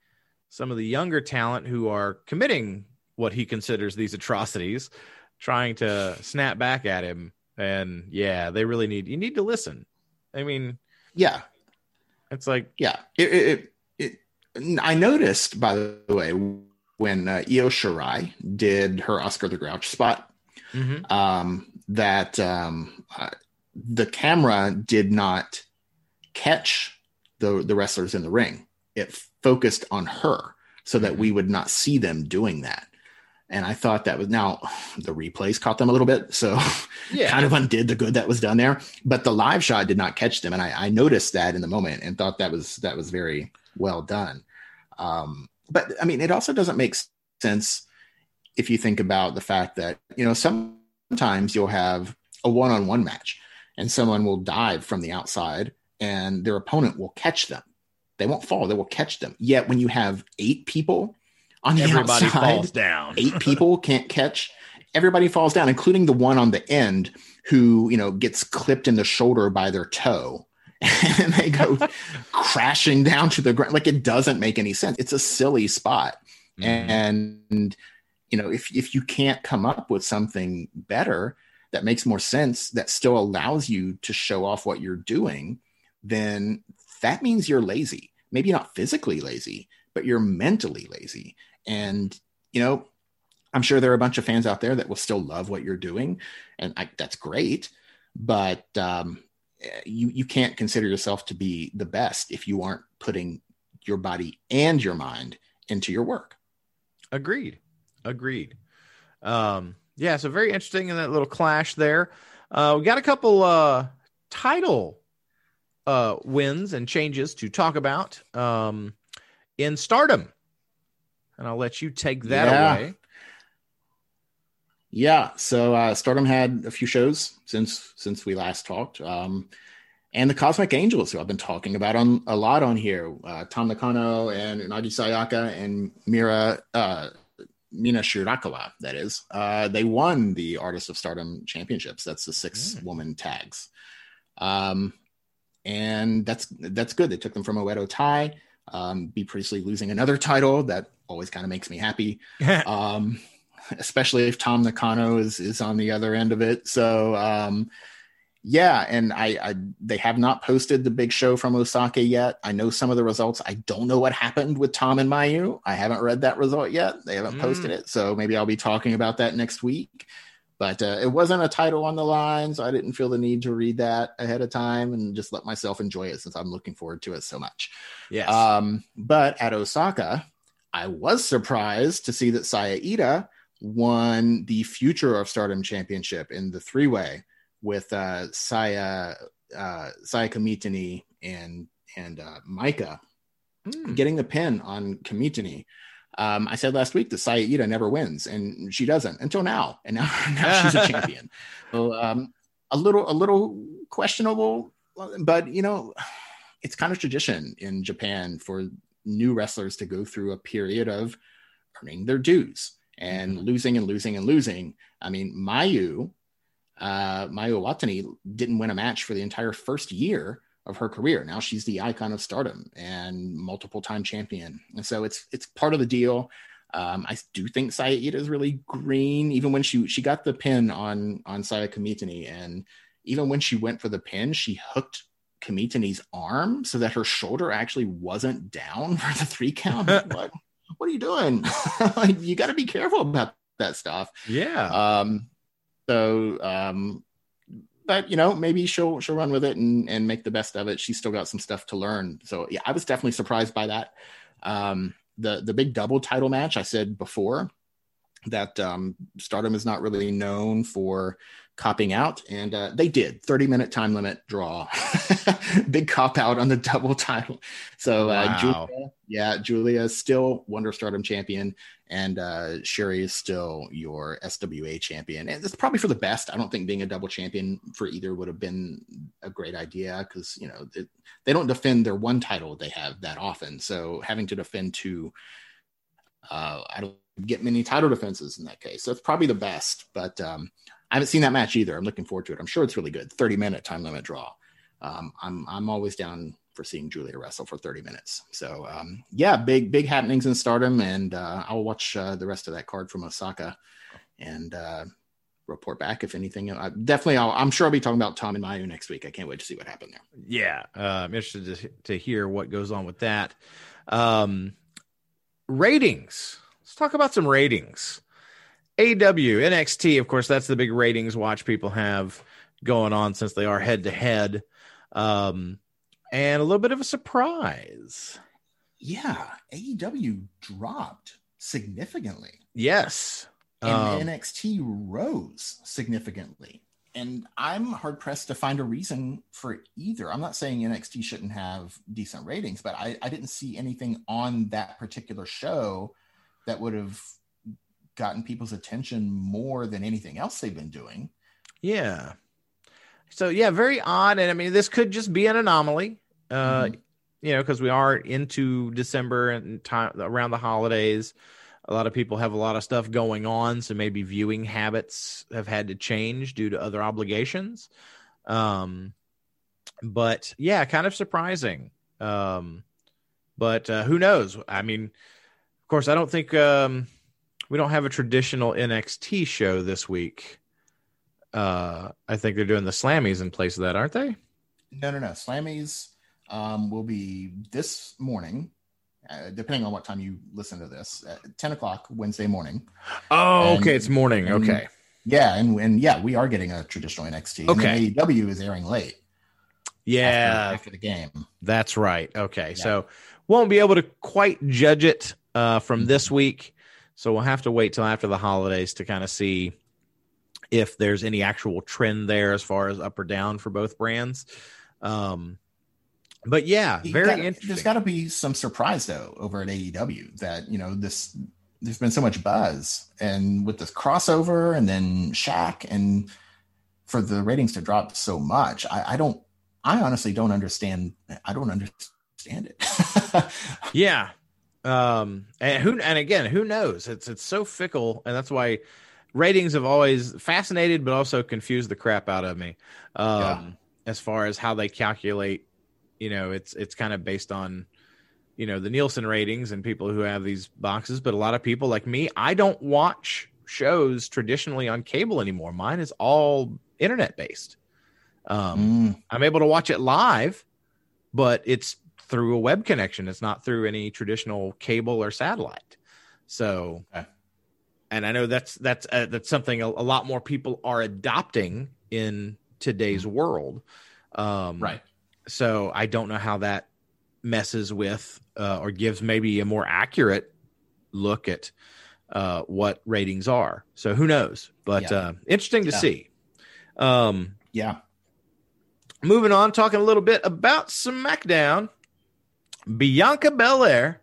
[SPEAKER 1] some of the younger talent who are committing what he considers these atrocities trying to snap back at him. And yeah they really need you need to listen. I mean
[SPEAKER 2] yeah.
[SPEAKER 1] it's like
[SPEAKER 2] yeah it, it, it, it i noticed by the way when uh, Io Shirai did her Oscar the Grouch spot, mm-hmm. um, that um, uh, the camera did not catch the the wrestlers in the ring. It focused on her so that we mm-hmm. would not see them doing that. And I thought that was now the replays caught them a little bit, so <laughs> yeah. kind of undid the good that was done there. But the live shot did not catch them, and I, I noticed that in the moment and thought that was that was very well done. Um, but I mean, it also doesn't make sense if you think about the fact that, you know, sometimes you'll have a one on one match and someone will dive from the outside and their opponent will catch them. They won't fall, they will catch them. Yet when you have eight people on the
[SPEAKER 1] everybody
[SPEAKER 2] outside,
[SPEAKER 1] falls down.
[SPEAKER 2] eight people can't catch. Everybody falls down, including the one on the end who, you know, gets clipped in the shoulder by their toe <laughs> and they go <laughs> crashing down to the ground. Like it doesn't make any sense. It's a silly spot. Mm-hmm. And you know, if if you can't come up with something better that makes more sense, that still allows you to show off what you're doing, then that means you're lazy. Maybe not physically lazy, but you're mentally lazy. And you know, I'm sure there are a bunch of fans out there that will still love what you're doing, and I, that's great. But um, you you can't consider yourself to be the best if you aren't putting your body and your mind into your work.
[SPEAKER 1] Agreed. Agreed. Um, yeah, so very interesting in that little clash there. Uh, we got a couple uh, title uh, wins and changes to talk about um, in Stardom, and I'll let you take that yeah. away.
[SPEAKER 2] Yeah, so uh, Stardom had a few shows since since we last talked, um, and the Cosmic Angels, who I've been talking about on a lot on here, uh, Tam Nakano and Unagi Sayaka and Mira uh, Mina Shirakawa. That is, uh, they won the Artist of Stardom championships. That's the six mm. woman tags, um, and that's that's good. They took them from Oedo Tai. Um, Bea Priestley losing another title that always kind of makes me happy. <laughs> um, especially if Tam Nakano is is on the other end of it. So um, yeah, and I, I they have not posted the big show from Osaka yet. I know some of the results. I don't know what happened with Tam and Mayu. I haven't read that result yet. They haven't mm. posted it, so maybe I'll be talking about that next week. But uh, it wasn't a title on the line, so I didn't feel the need to read that ahead of time and just let myself enjoy it since I'm looking forward to it so much.
[SPEAKER 1] Yes.
[SPEAKER 2] Um, but at Osaka, I was surprised to see that Saya Iida won the Future of Stardom Championship in the three way with uh, Saya uh, Saya Kamitani and and uh, Maika mm. getting the pin on Kamitani. Um, I said last week that Saya Iida never wins, and she doesn't until now. And now, <laughs> now she's a <laughs> champion. So um, a little a little questionable, but you know, it's kind of tradition in Japan for new wrestlers to go through a period of earning their dues and mm-hmm. losing and losing and losing. I mean, Mayu, uh, Mayu Iwatani didn't win a match for the entire first year of her career. Now she's the icon of stardom and multiple time champion. And so it's it's part of the deal. Um, I do think Saya Iida is really green, even when she she got the pin on on Saya Kamitani, and even when she went for the pin, she hooked Kamitani's arm so that her shoulder actually wasn't down <laughs> for the three count. what, what are you doing? <laughs> like, you got to be careful about that stuff.
[SPEAKER 1] Yeah.
[SPEAKER 2] Um. So, um, but you know, maybe she'll she'll run with it and and make the best of it. She's still got some stuff to learn. So yeah, I was definitely surprised by that. Um, the the big double title match I said before that um, Stardom is not really known for copping out, and uh, they did 30 minute time limit draw, <laughs> big cop out on the double title. So uh, wow. Giulia, yeah, Giulia is still Wonder Stardom champion, and uh, Syuri is still your SWA champion, and it's probably for the best. I don't think being a double champion for either would have been a great idea because you know it, they don't defend their one title they have that often, so having to defend two. Uh, I don't get many title defenses in that case. So it's probably the best, but um, I haven't seen that match either. I'm looking forward to it. I'm sure it's really good. 30 minute time limit draw. Um, I'm I'm always down for seeing Giulia wrestle for 30 minutes. So um, yeah, big big happenings in Stardom, and uh, I'll watch uh, the rest of that card from Osaka and uh, report back if anything. I, definitely, i am sure I'll be talking about Tam and Mayu next week. I can't wait to see what happened there.
[SPEAKER 1] Yeah, I'm interested to, to hear what goes on with that. Um, ratings Let's talk about some ratings. AEW, NXT, of course, that's the big ratings watch people have going on since they are head to head. Um, and a little bit of a surprise.
[SPEAKER 2] Yeah, AEW dropped significantly.
[SPEAKER 1] Yes.
[SPEAKER 2] And um, NXT rose significantly. And I'm hard pressed to find a reason for either. I'm not saying NXT shouldn't have decent ratings, but I, I didn't see anything on that particular show that would have gotten people's attention more than anything else they've been doing.
[SPEAKER 1] Yeah. So yeah, very odd, and I mean this could just be an anomaly. Uh, mm-hmm. You know, because we are into December and time around the holidays. A lot of people have a lot of stuff going on, so maybe viewing habits have had to change due to other obligations. Um, but yeah, kind of surprising. Um, but uh, who knows? I mean, of course, I don't think um, we don't have a traditional NXT show this week. Uh, I think they're doing the Slammies in place of that, aren't they?
[SPEAKER 2] No, no, no. Slammies um, will be this morning, uh, depending on what time you listen to this, at 10 o'clock Wednesday morning.
[SPEAKER 1] Oh, and, okay. It's morning.
[SPEAKER 2] And,
[SPEAKER 1] okay.
[SPEAKER 2] Yeah. And, and yeah, we are getting a traditional NXT.
[SPEAKER 1] Okay.
[SPEAKER 2] AEW is airing late.
[SPEAKER 1] Yeah.
[SPEAKER 2] After, after the game.
[SPEAKER 1] That's right. Okay. Yeah. So won't be able to quite judge it uh, from this mm-hmm. week. So we'll have to wait till after the holidays to kind of see if there's any actual trend there as far as up or down for both brands. Um, but yeah, very got, interesting.
[SPEAKER 2] There's got to be some surprise though over at AEW that you know this. There's been so much buzz, and with this crossover, and then Shaq, and for the ratings to drop so much, I, I don't. I honestly don't understand. I don't understand it. <laughs>
[SPEAKER 1] yeah, um, and who and again, who knows? It's it's so fickle, and that's why ratings have always fascinated, but also confused the crap out of me. Um, yeah. as far as how they calculate, you know, it's it's kind of based on you know the Nielsen ratings and people who have these boxes, but a lot of people like me, I don't watch shows traditionally on cable anymore. Mine is all internet based. Um, mm. I'm able to watch it live, but it's through a web connection. It's not through any traditional cable or satellite. So, okay. And I know that's that's uh, that's something a, a, lot more people are adopting in today's mm. world.
[SPEAKER 2] Um, right.
[SPEAKER 1] So I don't know how that messes with uh, or gives maybe a more accurate look at uh, what ratings are. So who knows? But yeah. uh, interesting to yeah. see. Um,
[SPEAKER 2] yeah.
[SPEAKER 1] Moving on, talking a little bit about SmackDown. Bianca Belair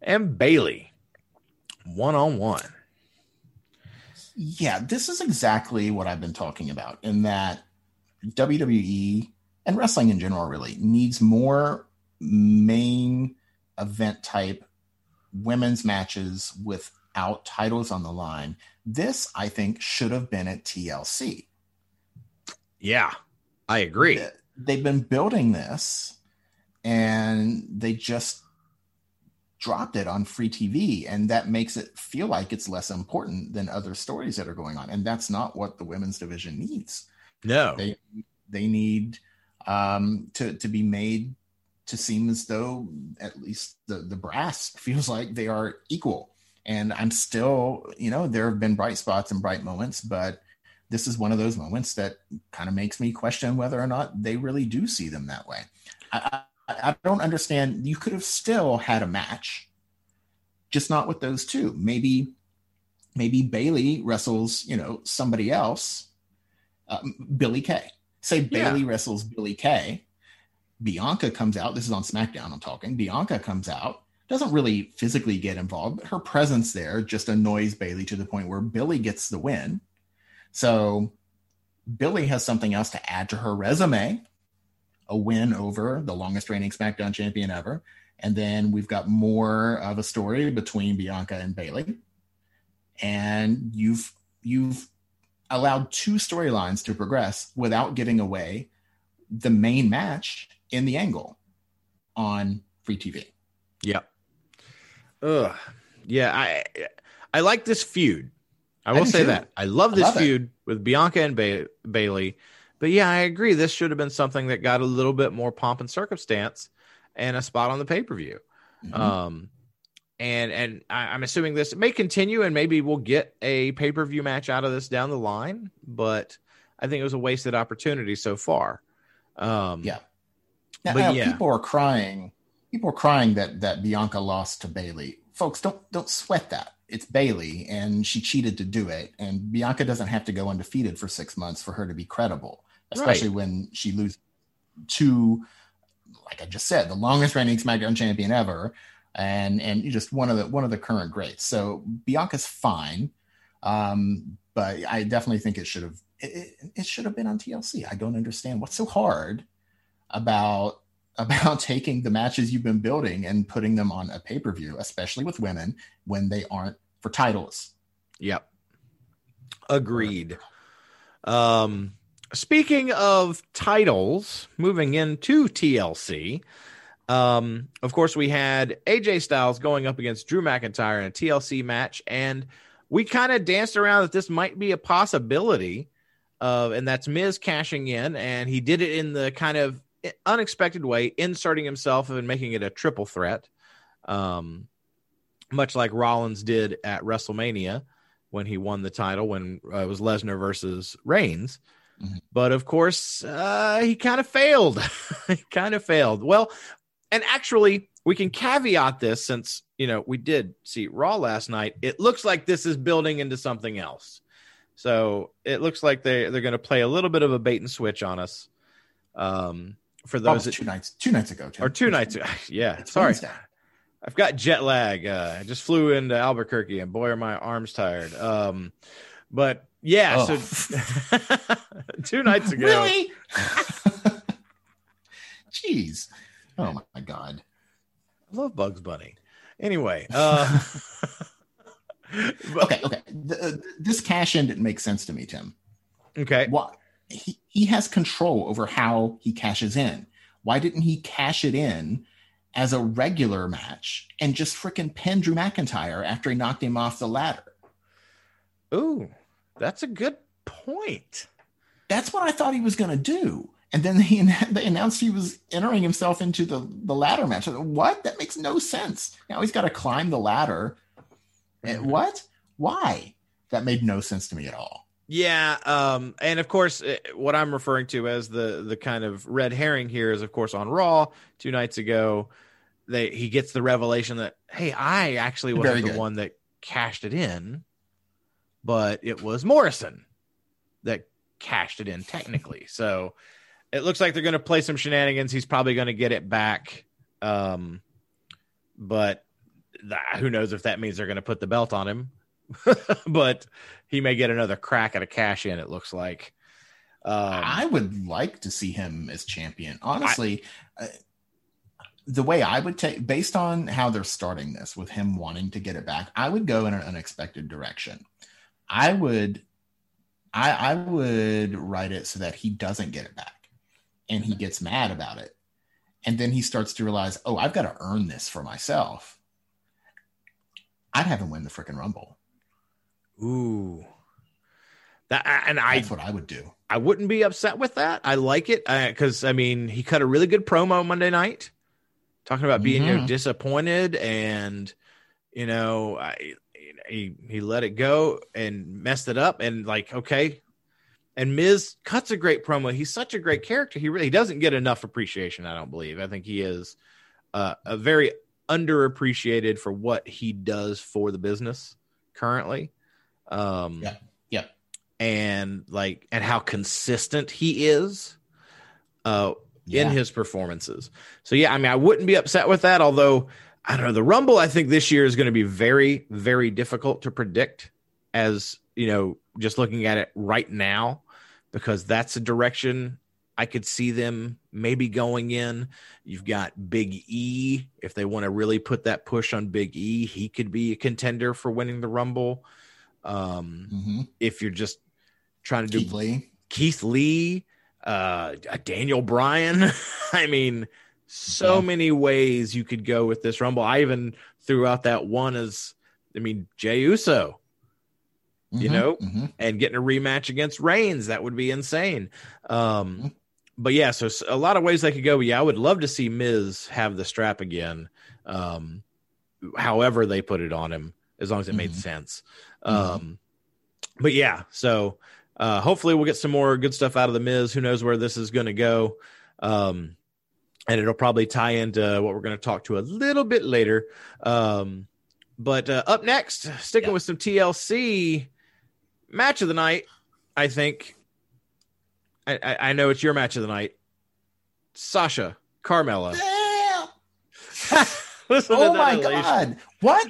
[SPEAKER 1] and Bayley one on one.
[SPEAKER 2] Yeah, this is exactly what I've been talking about in that WWE and wrestling in general really needs more main event type women's matches without titles on the line. This, I think, should have been at TLC.
[SPEAKER 1] Yeah, I agree.
[SPEAKER 2] They've been building this and they just dropped it on free TV. And that makes it feel like it's less important than other stories that are going on. And that's not what the women's division needs.
[SPEAKER 1] No.
[SPEAKER 2] They they need um, to, to be made to seem as though at least the, the brass <laughs> feels like they are equal. And I'm still, you know, there have been bright spots and bright moments, but this is one of those moments that kind of makes me question whether or not they really do see them that way. I, I, don't understand. You could have still had a match, just not with those two. Maybe, maybe Bayley wrestles, you know, somebody else, uh, Billie Kay. Say Bayley yeah. wrestles Billie Kay Bianca comes out. This is on SmackDown. I'm talking. Bianca comes out, doesn't really physically get involved, but her presence there just annoys Bayley to the point where Billie gets the win. So Billy has something else to add to her resume a win over the longest reigning SmackDown champion ever. And then we've got more of a story between Bianca and Bayley. And you've you've allowed two storylines to progress without giving away the main match in the angle on free TV.
[SPEAKER 1] Yeah. Ugh. Yeah, I I like this feud. I will I say too. that. I love this I love feud it. with Bianca and ba- Bayley. But yeah, I agree. This should have been something that got a little bit more pomp and circumstance and a spot on the pay per view. Mm-hmm. Um, and and I, am assuming this may continue, and maybe we'll get a pay per view match out of this down the line. But I think it was a wasted opportunity so far.
[SPEAKER 2] Um, yeah. Now, but now, yeah. people are crying. People are crying that that Bianca lost to Bayley. Folks, don't don't sweat that. It's Bayley and she cheated to do it. And Bianca doesn't have to go undefeated for six months for her to be credible, especially right. when she loses to, like I just said, the longest reigning SmackDown champion ever, and and you just one of the one of the current greats. So Bianca's fine, um, but I definitely think it should have it, it should have been on TLC. I don't understand what's so hard about about <laughs> taking the matches you've been building and putting them on a pay-per-view, especially with women when they aren't for titles.
[SPEAKER 1] Yep. Agreed. Um speaking of titles, moving into TLC, um, of course, we had AJ Styles going up against Drew McIntyre in a TLC match, and we kind of danced around that this might be a possibility of, and that's Miz cashing in, and he did it in the kind of unexpected way, inserting himself and making it a triple threat, um, much like Rollins did at WrestleMania when he won the title when uh, it was Lesnar versus Reigns. Mm-hmm. But of course, uh, he kind of failed. <laughs> he kind of failed. Well, and actually, we can caveat this since you know we did see Raw last night. It looks like this is building into something else. So it looks like they they're going to play a little bit of a bait and switch on us. Um, for those
[SPEAKER 2] that, two nights two nights ago
[SPEAKER 1] Tim. or two nights ago. <laughs> yeah it's sorry. Wednesday. i've got jet lag. Uh, i just flew into albuquerque and boy are my arms tired. Um but yeah oh. so <laughs> <laughs> two nights ago.
[SPEAKER 2] Really? Jeez. Oh my god.
[SPEAKER 1] I love bugs bunny. Anyway uh
[SPEAKER 2] okay okay. The, uh, this cash in didn't make sense to me tim.
[SPEAKER 1] Okay.
[SPEAKER 2] What he, he has control over how he cashes in. Why didn't he cash it in as a regular match and just freaking pin Drew McIntyre after he knocked him off the ladder.
[SPEAKER 1] Ooh, that's a good point.
[SPEAKER 2] That's what I thought he was going to do. And then he, <laughs> they announced he was entering himself into the, the ladder match. What? That makes no sense. Now he's got to climb the ladder. Mm-hmm. What? Why? That made no sense to me at all.
[SPEAKER 1] Yeah, um, and of course, eh, what I'm referring to as the the kind of red herring here is, of course, on Raw two nights ago, they he gets the revelation that hey, I actually wasn't the one that cashed it in, but it was Morrison that cashed it in technically. <laughs> so it looks like they're going to play some shenanigans. He's probably going to get it back, um, but who knows if that means they're going to put the belt on him <laughs> but he may get another crack at a cash in. It looks like.
[SPEAKER 2] Um, I would like to see him as champion. Honestly, I, uh, the way I would take, based on how they're starting this with him wanting to get it back, I would go in an unexpected direction. I would, I, I would write it so that he doesn't get it back, and he gets mad about it, and then he starts to realize, oh, I've got to earn this for myself. I'd have him win the freaking rumble.
[SPEAKER 1] Ooh. That and
[SPEAKER 2] I
[SPEAKER 1] that's
[SPEAKER 2] what I would do.
[SPEAKER 1] I wouldn't be upset with that. I like it because I, I, mean he cut a really good promo Monday night, talking about being mm-hmm. you know, disappointed and you know I, he he let it go and messed it up and like okay, and Miz cuts a great promo. He's such a great character. He really he doesn't get enough appreciation. I don't believe. I think he is uh, a very underappreciated for what he does for the business currently. Um,
[SPEAKER 2] yeah, yeah,
[SPEAKER 1] and like and how consistent he is uh, yeah. in his performances. So yeah, I mean, I wouldn't be upset with that. Although I don't know, the Rumble I think this year is going to be very, very difficult to predict. As you know, just looking at it right now, because that's a direction I could see them maybe going in. You've got Big E. If they want to really put that push on Big E, he could be a contender for winning the Rumble. Um, mm-hmm. If you're just trying to do
[SPEAKER 2] Keith Lee,
[SPEAKER 1] Keith Lee, uh, Daniel Bryan, <laughs> I mean, so yeah. many ways you could go with this Rumble. I even threw out that one as, I mean, Jey Uso. Mm-hmm. You know, mm-hmm. and getting a rematch against Reigns, that would be insane. Um, mm-hmm. but yeah, so a lot of ways they could go. Yeah, I would love to see Miz have the strap again. Um, however they put it on him, as long as it made mm-hmm. sense. Um, but yeah, so uh, hopefully we'll get some more good stuff out of the Miz. Who knows where this is going to go? Um, and it'll probably tie into what we're going to talk to a little bit later. Um, but uh, up next, sticking with some TLC match of the night, I think. I, I, I know it's your match of the night. Sasha Carmella. <laughs>
[SPEAKER 2] oh my god! What?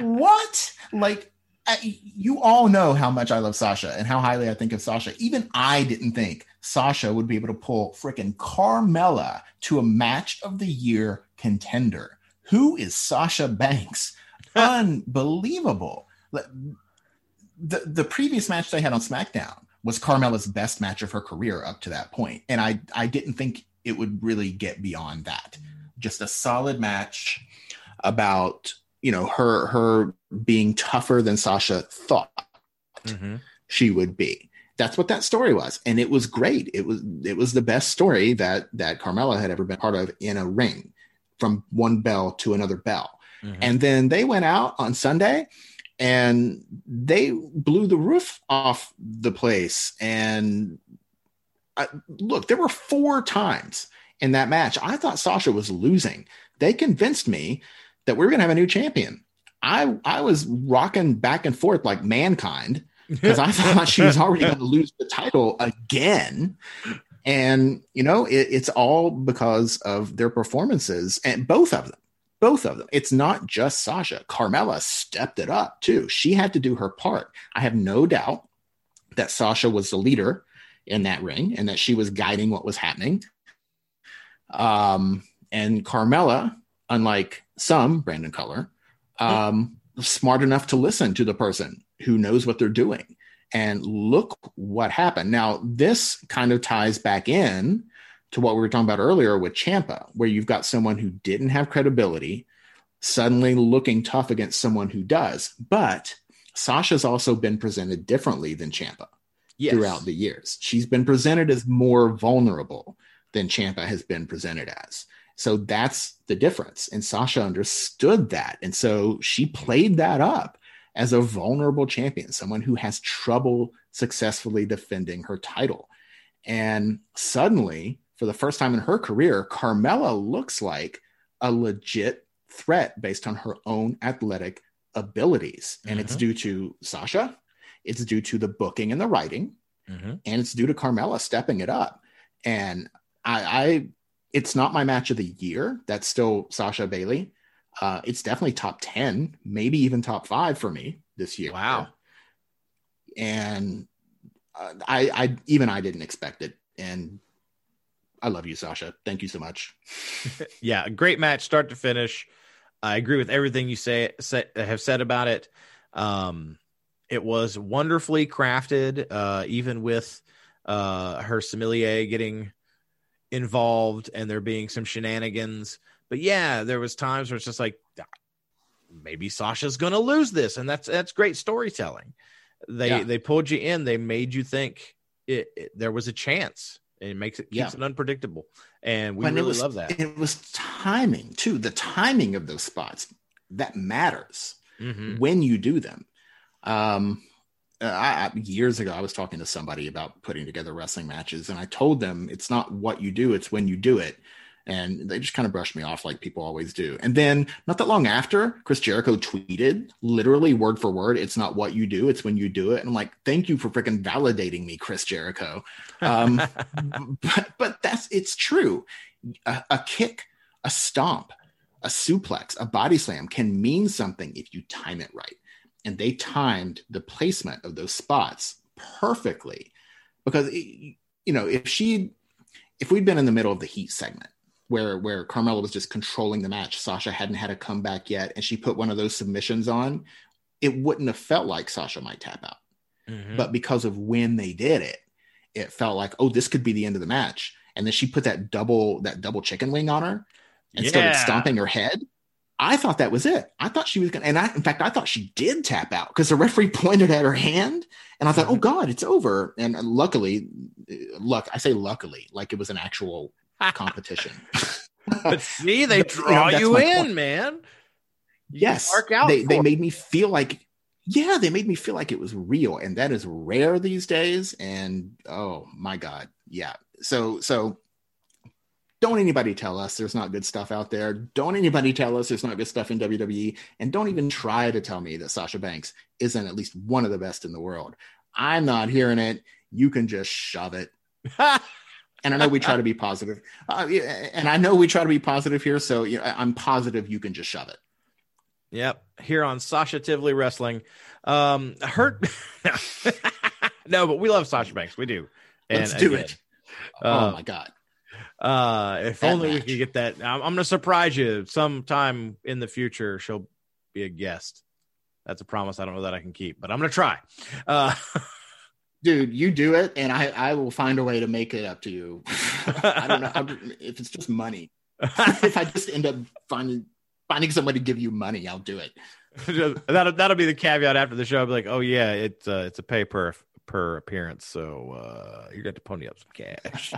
[SPEAKER 2] What? Like, you all know how much I love Sasha and how highly I think of Sasha. Even I didn't think Sasha would be able to pull freaking Carmella to a match of the year contender. Who is Sasha Banks? <laughs> Unbelievable. The, the previous match they had on SmackDown was Carmella's best match of her career up to that point. And I, I didn't think it would really get beyond that. Just a solid match about you know her her being tougher than Sasha thought mm-hmm. she would be. That's what that story was, and it was great. It was it was the best story that that Carmella had ever been part of in a ring, from one bell to another bell. Mm-hmm. And then they went out on Sunday, and they blew the roof off the place. And I, look, there were four times in that match I thought Sasha was losing. They convinced me that we are going to have a new champion. I I was rocking back and forth like mankind because I <laughs> thought she was already going to lose the title again. And you know, it, it's all because of their performances and both of them. Both of them. It's not just Sasha. Carmella stepped it up too. She had to do her part. I have no doubt that Sasha was the leader in that ring and that she was guiding what was happening. Um, and Carmella, unlike some Brandon Cutler, um, smart enough to listen to the person who knows what they're doing. And look what happened. Now, this kind of ties back in to what we were talking about earlier with Ciampa, where you've got someone who didn't have credibility suddenly looking tough against someone who does. But Sasha's also been presented differently than Ciampa yes. throughout the years. She's been presented as more vulnerable than Ciampa has been presented as. So that's the difference. And Sasha understood that. And so she played that up as a vulnerable champion, someone who has trouble successfully defending her title. And suddenly, for the first time in her career, Carmella looks like a legit threat based on her own athletic abilities. And mm-hmm. it's due to Sasha, it's due to the booking and the writing, mm-hmm. and it's due to Carmella stepping it up. And I, I, it's not my match of the year. That's still Sasha Bayley. Uh, it's definitely top 10, maybe even top five for me this year.
[SPEAKER 1] Wow.
[SPEAKER 2] And uh, I, I, even I didn't expect it. And I love you, Sasha. Thank you so much. <laughs>
[SPEAKER 1] yeah, great match, start to finish. I agree with everything you say, say have said about it. Um, it was wonderfully crafted, uh, even with uh, her sommelier getting involved and there being some shenanigans. But yeah, there was times where it's just like ah, maybe Sasha's going to lose this, and that's that's great storytelling. They yeah. they pulled you in. They made you think it, it, there was a chance. It makes it keeps yeah. it unpredictable, and we really
[SPEAKER 2] was,
[SPEAKER 1] love that.
[SPEAKER 2] It was timing too. The timing of those spots that matters mm-hmm. when you do them. Um, uh, I, years ago, I was talking to somebody about putting together wrestling matches, and I told them it's not what you do; it's when you do it and they just kind of brushed me off like people always do. And then not that long after, Chris Jericho tweeted literally word for word, "It's not what you do; it's when you do it." And I'm like, "Thank you for freaking validating me, Chris Jericho." Um, <laughs> but but that's it's true. A, a kick, a stomp, a suplex, a body slam can mean something if you time it right. And they timed the placement of those spots perfectly because you know if she if we'd been in the middle of the heat segment where where Carmella was just controlling the match. Sasha hadn't had a comeback yet, and she put one of those submissions on. It wouldn't have felt like Sasha might tap out, mm-hmm. but because of when they did it, it felt like oh, this could be the end of the match. And then she put that double that double chicken wing on her and yeah. started stomping her head. I thought that was it. I thought she was going to, and I, in fact, I thought she did tap out because the referee <laughs> pointed at her hand, and I thought, mm-hmm. oh God, it's over. And luckily, luck, I say luckily, like it was an actual <laughs> competition.
[SPEAKER 1] but see, they <laughs> draw you, know, you in, point. man.
[SPEAKER 2] You yes, they they made me feel like yeah, they made me feel like it was real, and that is rare these days. And oh my god, yeah. So so don't anybody tell us there's not good stuff out there. Don't anybody tell us there's not good stuff in WWE. And don't even try to tell me that Sasha Banks isn't at least one of the best in the world. I'm not hearing it. You can just shove it. <laughs> and I know we try to be positive, uh, and I know we try to be positive here. So you know, I'm positive you can just shove it.
[SPEAKER 1] Yep, here on Sasha Tively Wrestling. Um, hurt. <laughs> no, but we love Sasha Banks. We do.
[SPEAKER 2] And Let's do again, it. Uh, oh my god.
[SPEAKER 1] Uh, if that only match. we could get that. I'm, I'm going to surprise you sometime in the future. She'll be a guest. That's a promise. I don't know that I can keep, but I'm going to try. Uh, <laughs>
[SPEAKER 2] dude you do it and i i will find a way to make it up to you <laughs> i don't know <laughs> if it's just money if i just end up finding finding somebody to give you money i'll do it
[SPEAKER 1] that'll that'll be the caveat after the show i'll be like oh yeah it's uh, it's a pay per per appearance so uh you got to pony up some cash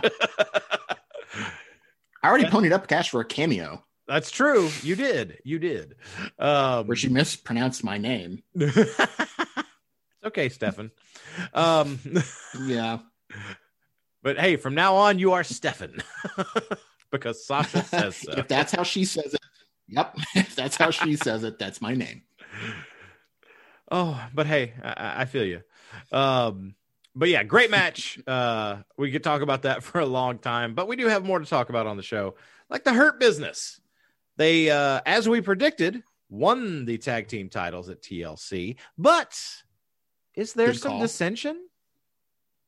[SPEAKER 2] i already ponied up cash for a cameo
[SPEAKER 1] that's true you did you did um
[SPEAKER 2] where she mispronounced my name <laughs>
[SPEAKER 1] okay stefan um,
[SPEAKER 2] yeah.
[SPEAKER 1] But hey, from now on, you are Stefan <laughs> because Sasha <laughs> says so.
[SPEAKER 2] if that's how she says it, yep. If that's how she says it, that's my name.
[SPEAKER 1] Oh, but hey, I, I feel you. Um, but yeah, great match. <laughs> Uh, we could talk about that <laughs> for a long time, but we do have more to talk about on the show, like the Hurt Business. They, uh, as we predicted, won the tag team titles at TLC, but is there Good some call. dissension?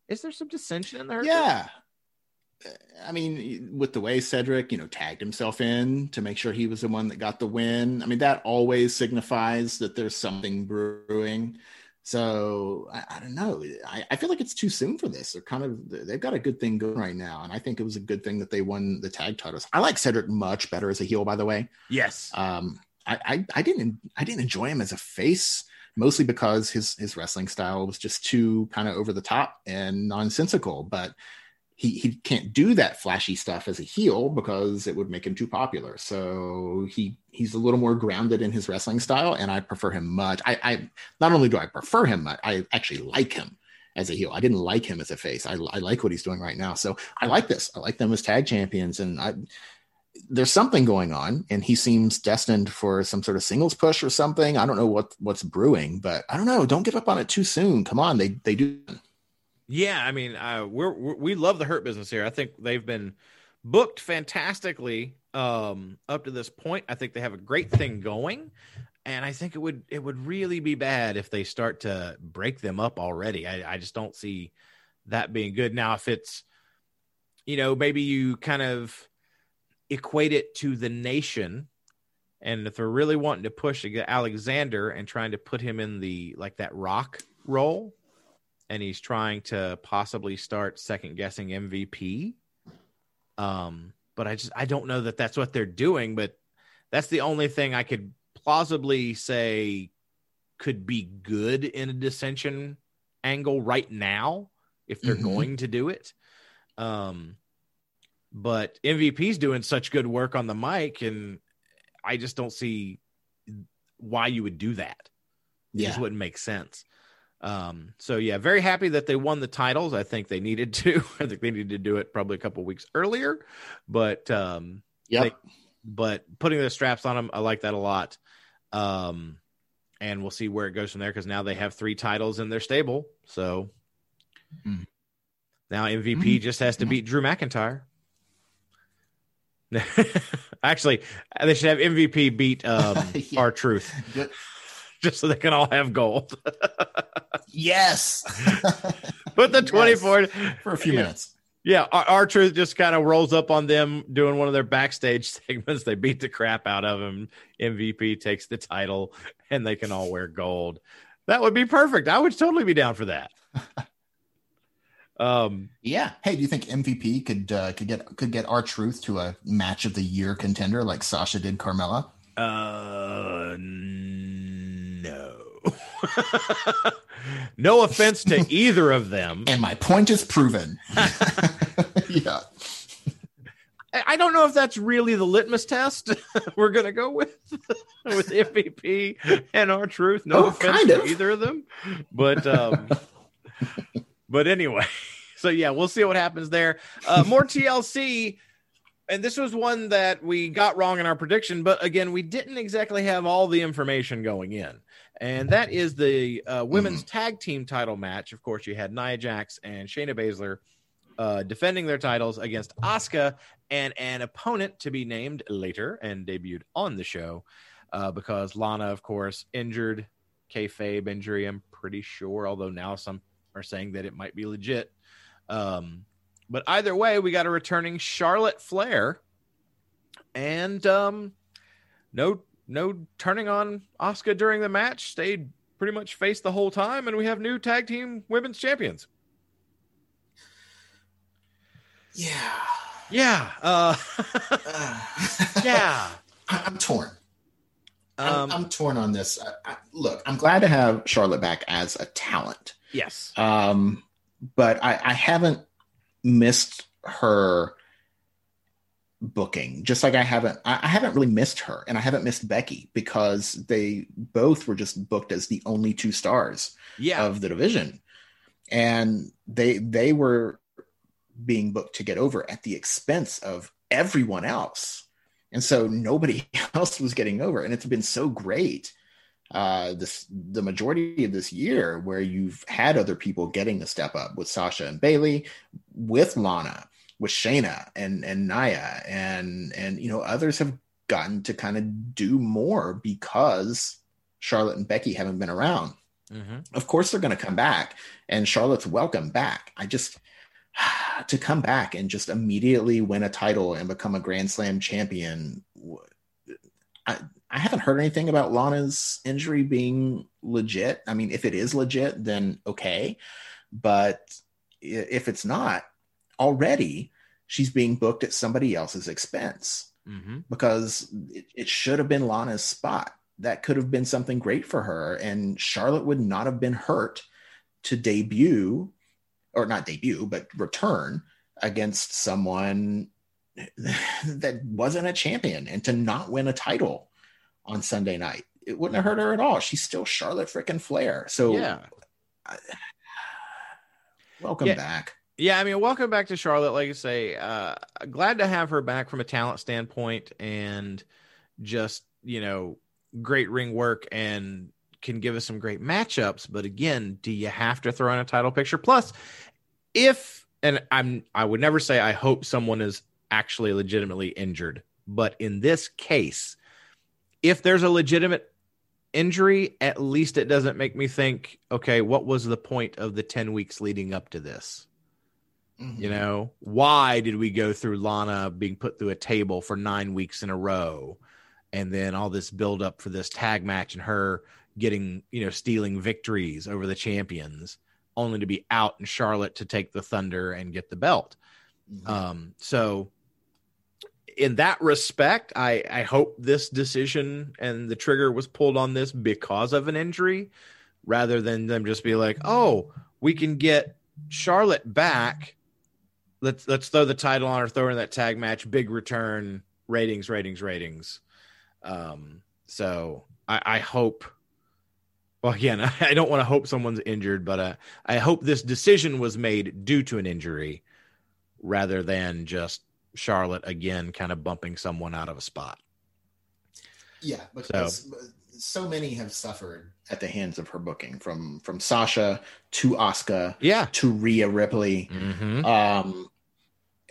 [SPEAKER 1] Is there some dissension in the Hurt?
[SPEAKER 2] Yeah. I mean, with the way Cedric, you know, tagged himself in to make sure he was the one that got the win. I mean, that always signifies that there's something brewing. So I, I don't know. I, I, feel like it's too soon for this. They're kind of they've got a good thing going right now, and I think it was a good thing that they won the tag titles. I like Cedric much better as a heel, by the way.
[SPEAKER 1] Yes.
[SPEAKER 2] Um, I, I, I didn't I didn't enjoy him as a face mostly because his his wrestling style was just too kind of over the top and nonsensical. But he he can't do that flashy stuff as a heel because it would make him too popular. So he he's a little more grounded in his wrestling style, and I prefer him much. I, I not only do I prefer him, much, I actually like him as a heel. I didn't like him as a face. I, I like what he's doing right now. So I like this. I like them as tag champions, and I there's something going on, and he seems destined for some sort of singles push or something. I don't know what what's brewing, but I don't know. Don't give up on it too soon. Come on, they they do.
[SPEAKER 1] Yeah, I mean, uh, we're, we're, we love the hurt business here. I think they've been booked fantastically um, up to this point. I think they have a great thing going, and I think it would it would really be bad if they start to break them up already. I, I just don't see that being good. Now, if it's you know maybe you kind of equate it to the nation and if they're really wanting to push Alexander and trying to put him in the like that rock role and he's trying to possibly start second guessing MVP. Um, but I just I don't know that that's what they're doing. But that's the only thing I could plausibly say could be good in a dissension angle right now if they're mm-hmm. going to do it. Um, but MVP's doing such good work on the mic, and I just don't see why you would do that. Yeah. Just wouldn't make sense. Um, so yeah, very happy that they won the titles. I think they needed to. <laughs> I think they needed to do it probably a couple weeks earlier, but um,
[SPEAKER 2] yeah.
[SPEAKER 1] But putting the straps on them, I like that a lot. Um, and we'll see where it goes from there because now they have three titles in their stable. So mm. now MVP mm. just has to beat Drew McIntyre. <laughs> Actually, they should have MVP beat um, <laughs> yeah. R-Truth <laughs> just so they can all have gold. <laughs>
[SPEAKER 2] yes. <laughs>
[SPEAKER 1] Put the 24 yes.
[SPEAKER 2] for a few yeah. minutes.
[SPEAKER 1] Yeah, R-Truth just kind of rolls up on them doing one of their backstage segments. They beat the crap out of him. MVP takes the title, and they can all wear gold. That would be perfect. I would totally be down for that.
[SPEAKER 2] Um, yeah. Hey, do you think MVP could uh, could get could get R-Truth to a match of the year contender like Sasha did Carmella?
[SPEAKER 1] Uh, <laughs> no offense to either of them.
[SPEAKER 2] And my point is proven. <laughs> yeah.
[SPEAKER 1] I don't know if that's really the litmus test <laughs> we're going to go with with MVP and R-Truth. No oh, offense kind of. to either of them, but um, but anyway, so yeah, we'll see what happens there. Uh, more TLC, and this was one that we got wrong in our prediction, but again, we didn't exactly have all the information going in and that is the uh, women's mm. tag team title match. Of course, you had Nia Jax and Shayna Baszler uh, defending their titles against Asuka and an opponent to be named later and debuted on the show uh, because Lana, of course, injured kayfabe injury. I'm pretty sure, although now some are saying that it might be legit. Um, but either way, we got a returning Charlotte Flair, and um, no no turning on Asuka during the match. Stayed pretty much face the whole time, and we have new tag team women's champions.
[SPEAKER 2] Yeah.
[SPEAKER 1] Yeah. Uh, <sighs> yeah.
[SPEAKER 2] I'm torn. Um, I'm, I'm, torn on this. I, I, look, I'm glad to have Charlotte back as a talent.
[SPEAKER 1] Yes.
[SPEAKER 2] Um, but I, I haven't missed her booking just like i haven't i haven't really missed her and i haven't missed becky because they both were just booked as the only two stars
[SPEAKER 1] yeah.
[SPEAKER 2] of the division. And they they were being booked to get over at the expense of everyone else. And so nobody <laughs> else was getting over. And it's been so great uh this the majority of this year where you've had other people getting the step up with sasha and bayley with lana with Shayna and and Nia and and you know others have gotten to kind of do more because Charlotte and Becky haven't been around. Mm-hmm. Of course they're going to come back and Charlotte's welcome back. I just <sighs> to come back and just immediately win a title and become a Grand Slam champion I I haven't heard anything about Lana's injury being legit. I mean, if it is legit, then okay. But if it's not, already she's being booked at somebody else's expense mm-hmm. because it, it should have been Lana's spot. That could have been something great for her. And Charlotte would not have been hurt to debut, or not debut, but return against someone <laughs> that wasn't a champion and to not win a title on Sunday night. It wouldn't have hurt her at all. She's still Charlotte freaking Flair. So
[SPEAKER 1] yeah. I, <sighs>
[SPEAKER 2] welcome yeah. back.
[SPEAKER 1] Yeah, I mean, welcome back to Charlotte. Like I say, uh, glad to have her back from a talent standpoint and just, you know, great ring work and can give us some great matchups. But again, do you have to throw in a title picture? Plus, if and I'm I would never say I hope someone is actually legitimately injured, but in this case, if there's a legitimate injury, at least it doesn't make me think, okay, what was the point of the 10 weeks leading up to this? Mm-hmm. You know, why did we go through Lana being put through a table for nine weeks in a row? And then all this build up for this tag match and her getting, you know, stealing victories over the champions, only to be out in Charlotte to take the Thunder and get the belt. Mm-hmm. Um, so in that respect, I, I hope this decision and the trigger was pulled on this because of an injury rather than them just be like, oh, we can get Charlotte back. Let's let's throw the title on her, throw in that tag match, big return, ratings, ratings, ratings. Um, so I, I hope well again, <laughs> I don't want to hope someone's injured, but uh, I hope this decision was made due to an injury rather than just Charlotte again kind of bumping someone out of a spot.
[SPEAKER 2] Yeah, because so, so many have suffered at the hands of her booking from from Sasha to Asuka,
[SPEAKER 1] yeah,
[SPEAKER 2] to Rhea Ripley. Mm-hmm. Um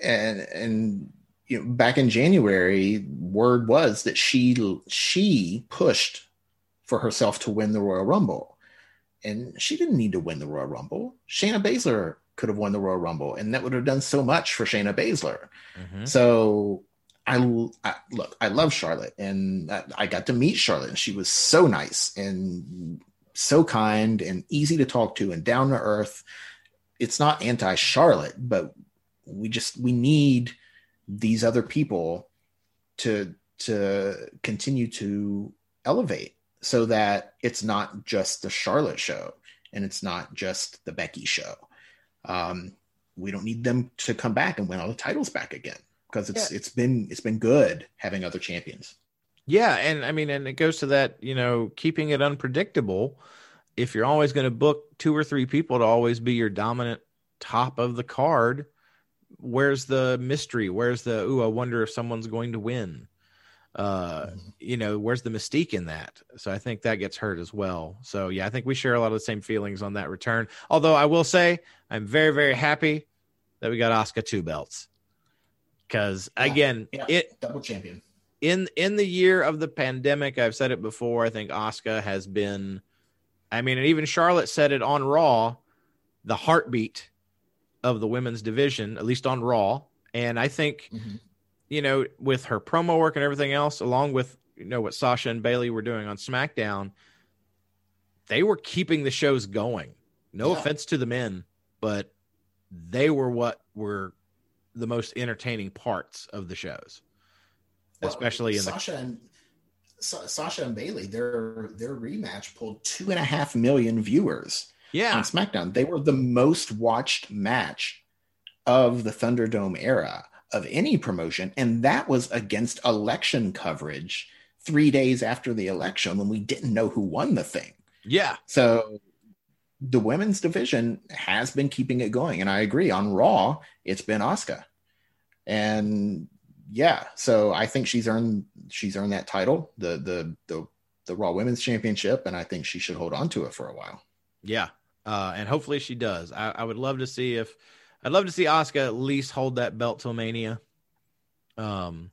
[SPEAKER 2] and and you know back in January word was that she she pushed for herself to win the Royal Rumble. And she didn't need to win the Royal Rumble. Shayna Baszler could have won the Royal Rumble, and that would have done so much for Shayna Baszler. Mm-hmm. So I, I, look, I love Charlotte, and I, got to meet Charlotte, and she was so nice and so kind and easy to talk to and down to earth. It's not anti Charlotte, but we just we need these other people to to continue to elevate so that it's not just the Charlotte show and it's not just the Becky show um, we don't need them to come back and win all the titles back again because it's yeah. it's been it's been good having other champions.
[SPEAKER 1] Yeah, and I mean, and it goes to that you know keeping it unpredictable. If you're always going to book two or three people to always be your dominant top of the card, where's the mystery? Where's the ooh? I wonder if someone's going to win uh you know where's the mystique in that so i think that gets hurt as well so yeah i think we share a lot of the same feelings on that return although i will say i'm very very happy that we got Asuka two belts because again
[SPEAKER 2] yeah,
[SPEAKER 1] it
[SPEAKER 2] double champion
[SPEAKER 1] in in the year of the pandemic i've said it before i think Asuka has been i mean and even charlotte said it on raw the heartbeat of the women's division at least on raw and i think mm-hmm you know, with her promo work and everything else, along with you know what Sasha and Bayley were doing on SmackDown, they were keeping the shows going. No yeah. offense to the men, but they were what were the most entertaining parts of the shows, well, especially in
[SPEAKER 2] Sasha
[SPEAKER 1] the.
[SPEAKER 2] And, Sasha and Bayley, their their rematch pulled two and a half million viewers.
[SPEAKER 1] Yeah,
[SPEAKER 2] on SmackDown, they were the most watched match of the Thunderdome era of any promotion. And that was against election coverage three days after the election when we didn't know who won the thing.
[SPEAKER 1] Yeah.
[SPEAKER 2] So the women's division has been keeping it going. And I agree on Raw, it's been Asuka. And yeah, so I think she's earned she's earned that title, the the the the Raw Women's Championship, and I think she should hold on to it for a while.
[SPEAKER 1] Yeah. Uh, and hopefully she does. I, I would love to see if I'd love to see Asuka at least hold that belt till Mania. Um,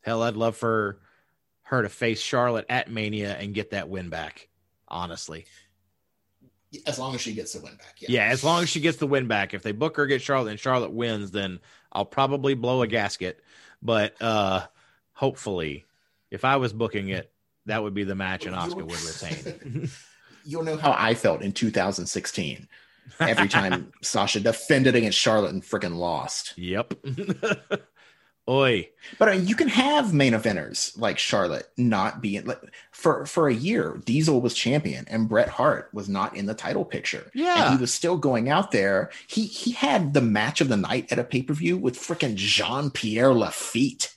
[SPEAKER 1] hell, I'd love for her to face Charlotte at Mania and get that win back. Honestly,
[SPEAKER 2] as long as she gets the win back,
[SPEAKER 1] yeah. Yeah, as long as she gets the win back. If they book her, get Charlotte, and Charlotte wins, then I'll probably blow a gasket. But uh hopefully, if I was booking it, that would be the match, and Asuka would retain. <laughs>
[SPEAKER 2] You'll know how I felt in 2016 every time <laughs> Sasha defended against Charlotte and freaking lost.
[SPEAKER 1] yep. <laughs> Oi.
[SPEAKER 2] But I mean, you can have main eventers like Charlotte not being like, for for a year. Diesel was champion and Bret Hart was not in the title picture.
[SPEAKER 1] Yeah.
[SPEAKER 2] and he was still going out there. He he had the match of the night at a pay per view with freaking Jean Pierre Lafitte.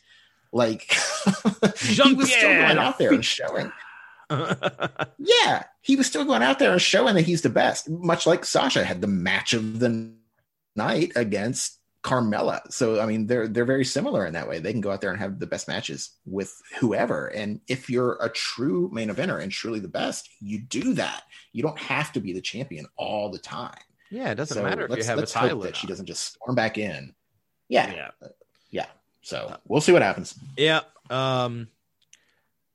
[SPEAKER 2] Like <laughs> he was still going out there and showing. <laughs> Yeah, he was still going out there and showing that he's the best. Much like Sasha had the match of the night against Carmella. So I mean, they're they're very similar in that way. They can go out there and have the best matches with whoever. And if you're a true main eventer and truly the best, you do that. You don't have to be the champion all the time.
[SPEAKER 1] yeah, it doesn't
[SPEAKER 2] So
[SPEAKER 1] matter if you
[SPEAKER 2] let's-
[SPEAKER 1] have a title.
[SPEAKER 2] that she doesn't just storm back in. Yeah,
[SPEAKER 1] Yeah.
[SPEAKER 2] yeah. So we'll see what happens.
[SPEAKER 1] Yeah. Um,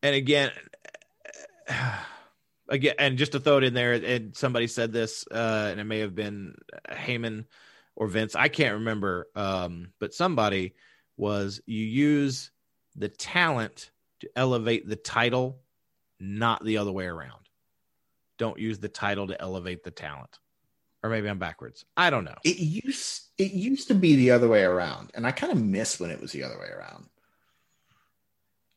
[SPEAKER 1] and again, <sighs> again, and just to throw it in there, and somebody said this, uh, and it may have been Heyman or Vince. I can't remember. Um, but somebody was you use the talent to elevate the title, not the other way around. Don't use the title to elevate the talent. Or maybe I'm backwards. I don't know.
[SPEAKER 2] It used it used to be the other way around, and I kind of miss when it was the other way around.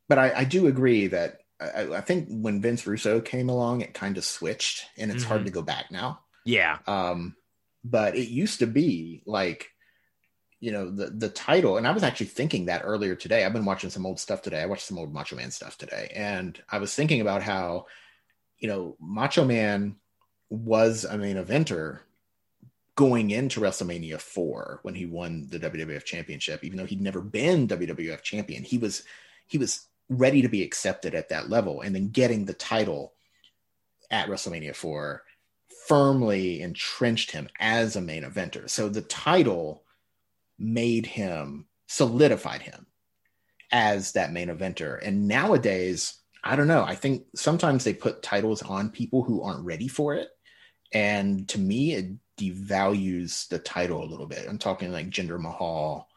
[SPEAKER 2] But I, I do agree that I, I think when Vince Russo came along, it kind of switched, and it's hard
[SPEAKER 1] Mhm.
[SPEAKER 2] to go back now.
[SPEAKER 1] Yeah.
[SPEAKER 2] Um, but it used to be like, you know, the the title, and I was actually thinking that earlier today. I've been watching some old stuff today. I watched some old Macho Man stuff today, and I was thinking about how, you know, Macho Man was a main eventer going into WrestleMania 4 when he won the WWF championship, even though he'd never been WWF champion. He was he was ready to be accepted at that level and then getting the title at WrestleMania 4 firmly entrenched him as a main eventer. So the title made him solidified him as that main eventer. And nowadays, I don't know. I think sometimes they put titles on people who aren't ready for it. And to me, it devalues the title a little bit. I'm talking like Jinder Mahal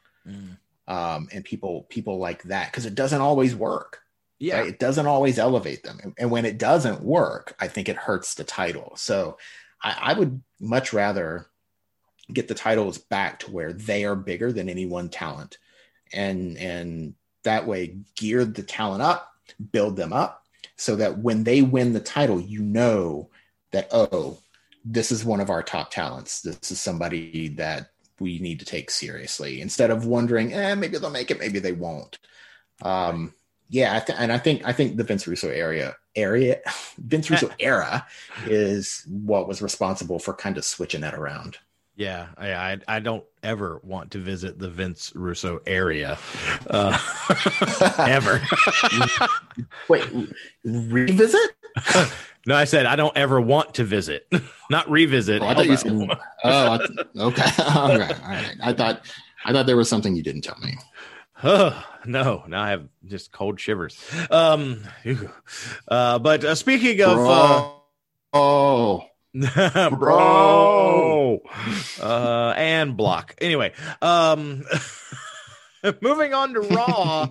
[SPEAKER 2] um, and people people like that because it doesn't always work.
[SPEAKER 1] Yeah.
[SPEAKER 2] right? It doesn't always elevate them. And, when it doesn't work, I think it hurts the title. So I, I would much rather get the titles back to where they are bigger than any one talent. And and that way gear the talent up, build them up so that when they win the title, you know that, oh, this is one of our top talents. This is somebody that we need to take seriously instead of wondering, eh, maybe they'll make it, maybe they won't. Um, yeah, I th- and I think I think the Vince Russo area area <laughs> Vince Russo <laughs> era is what was responsible for kind of switching that around.
[SPEAKER 1] Yeah, I, I I don't ever want to visit the Vince Russo area, uh, <laughs> ever.
[SPEAKER 2] Wait, revisit?
[SPEAKER 1] no, I said I don't ever want to visit, not revisit.
[SPEAKER 2] Oh, I thought you said, oh, I okay, all right, all right. I thought I thought there was something you didn't tell me.
[SPEAKER 1] Oh, no, now I have just cold shivers. Um, uh, but uh, speaking of uh, <laughs>
[SPEAKER 2] oh,
[SPEAKER 1] bro, uh, and block. Anyway, um, <laughs> moving on to Raw,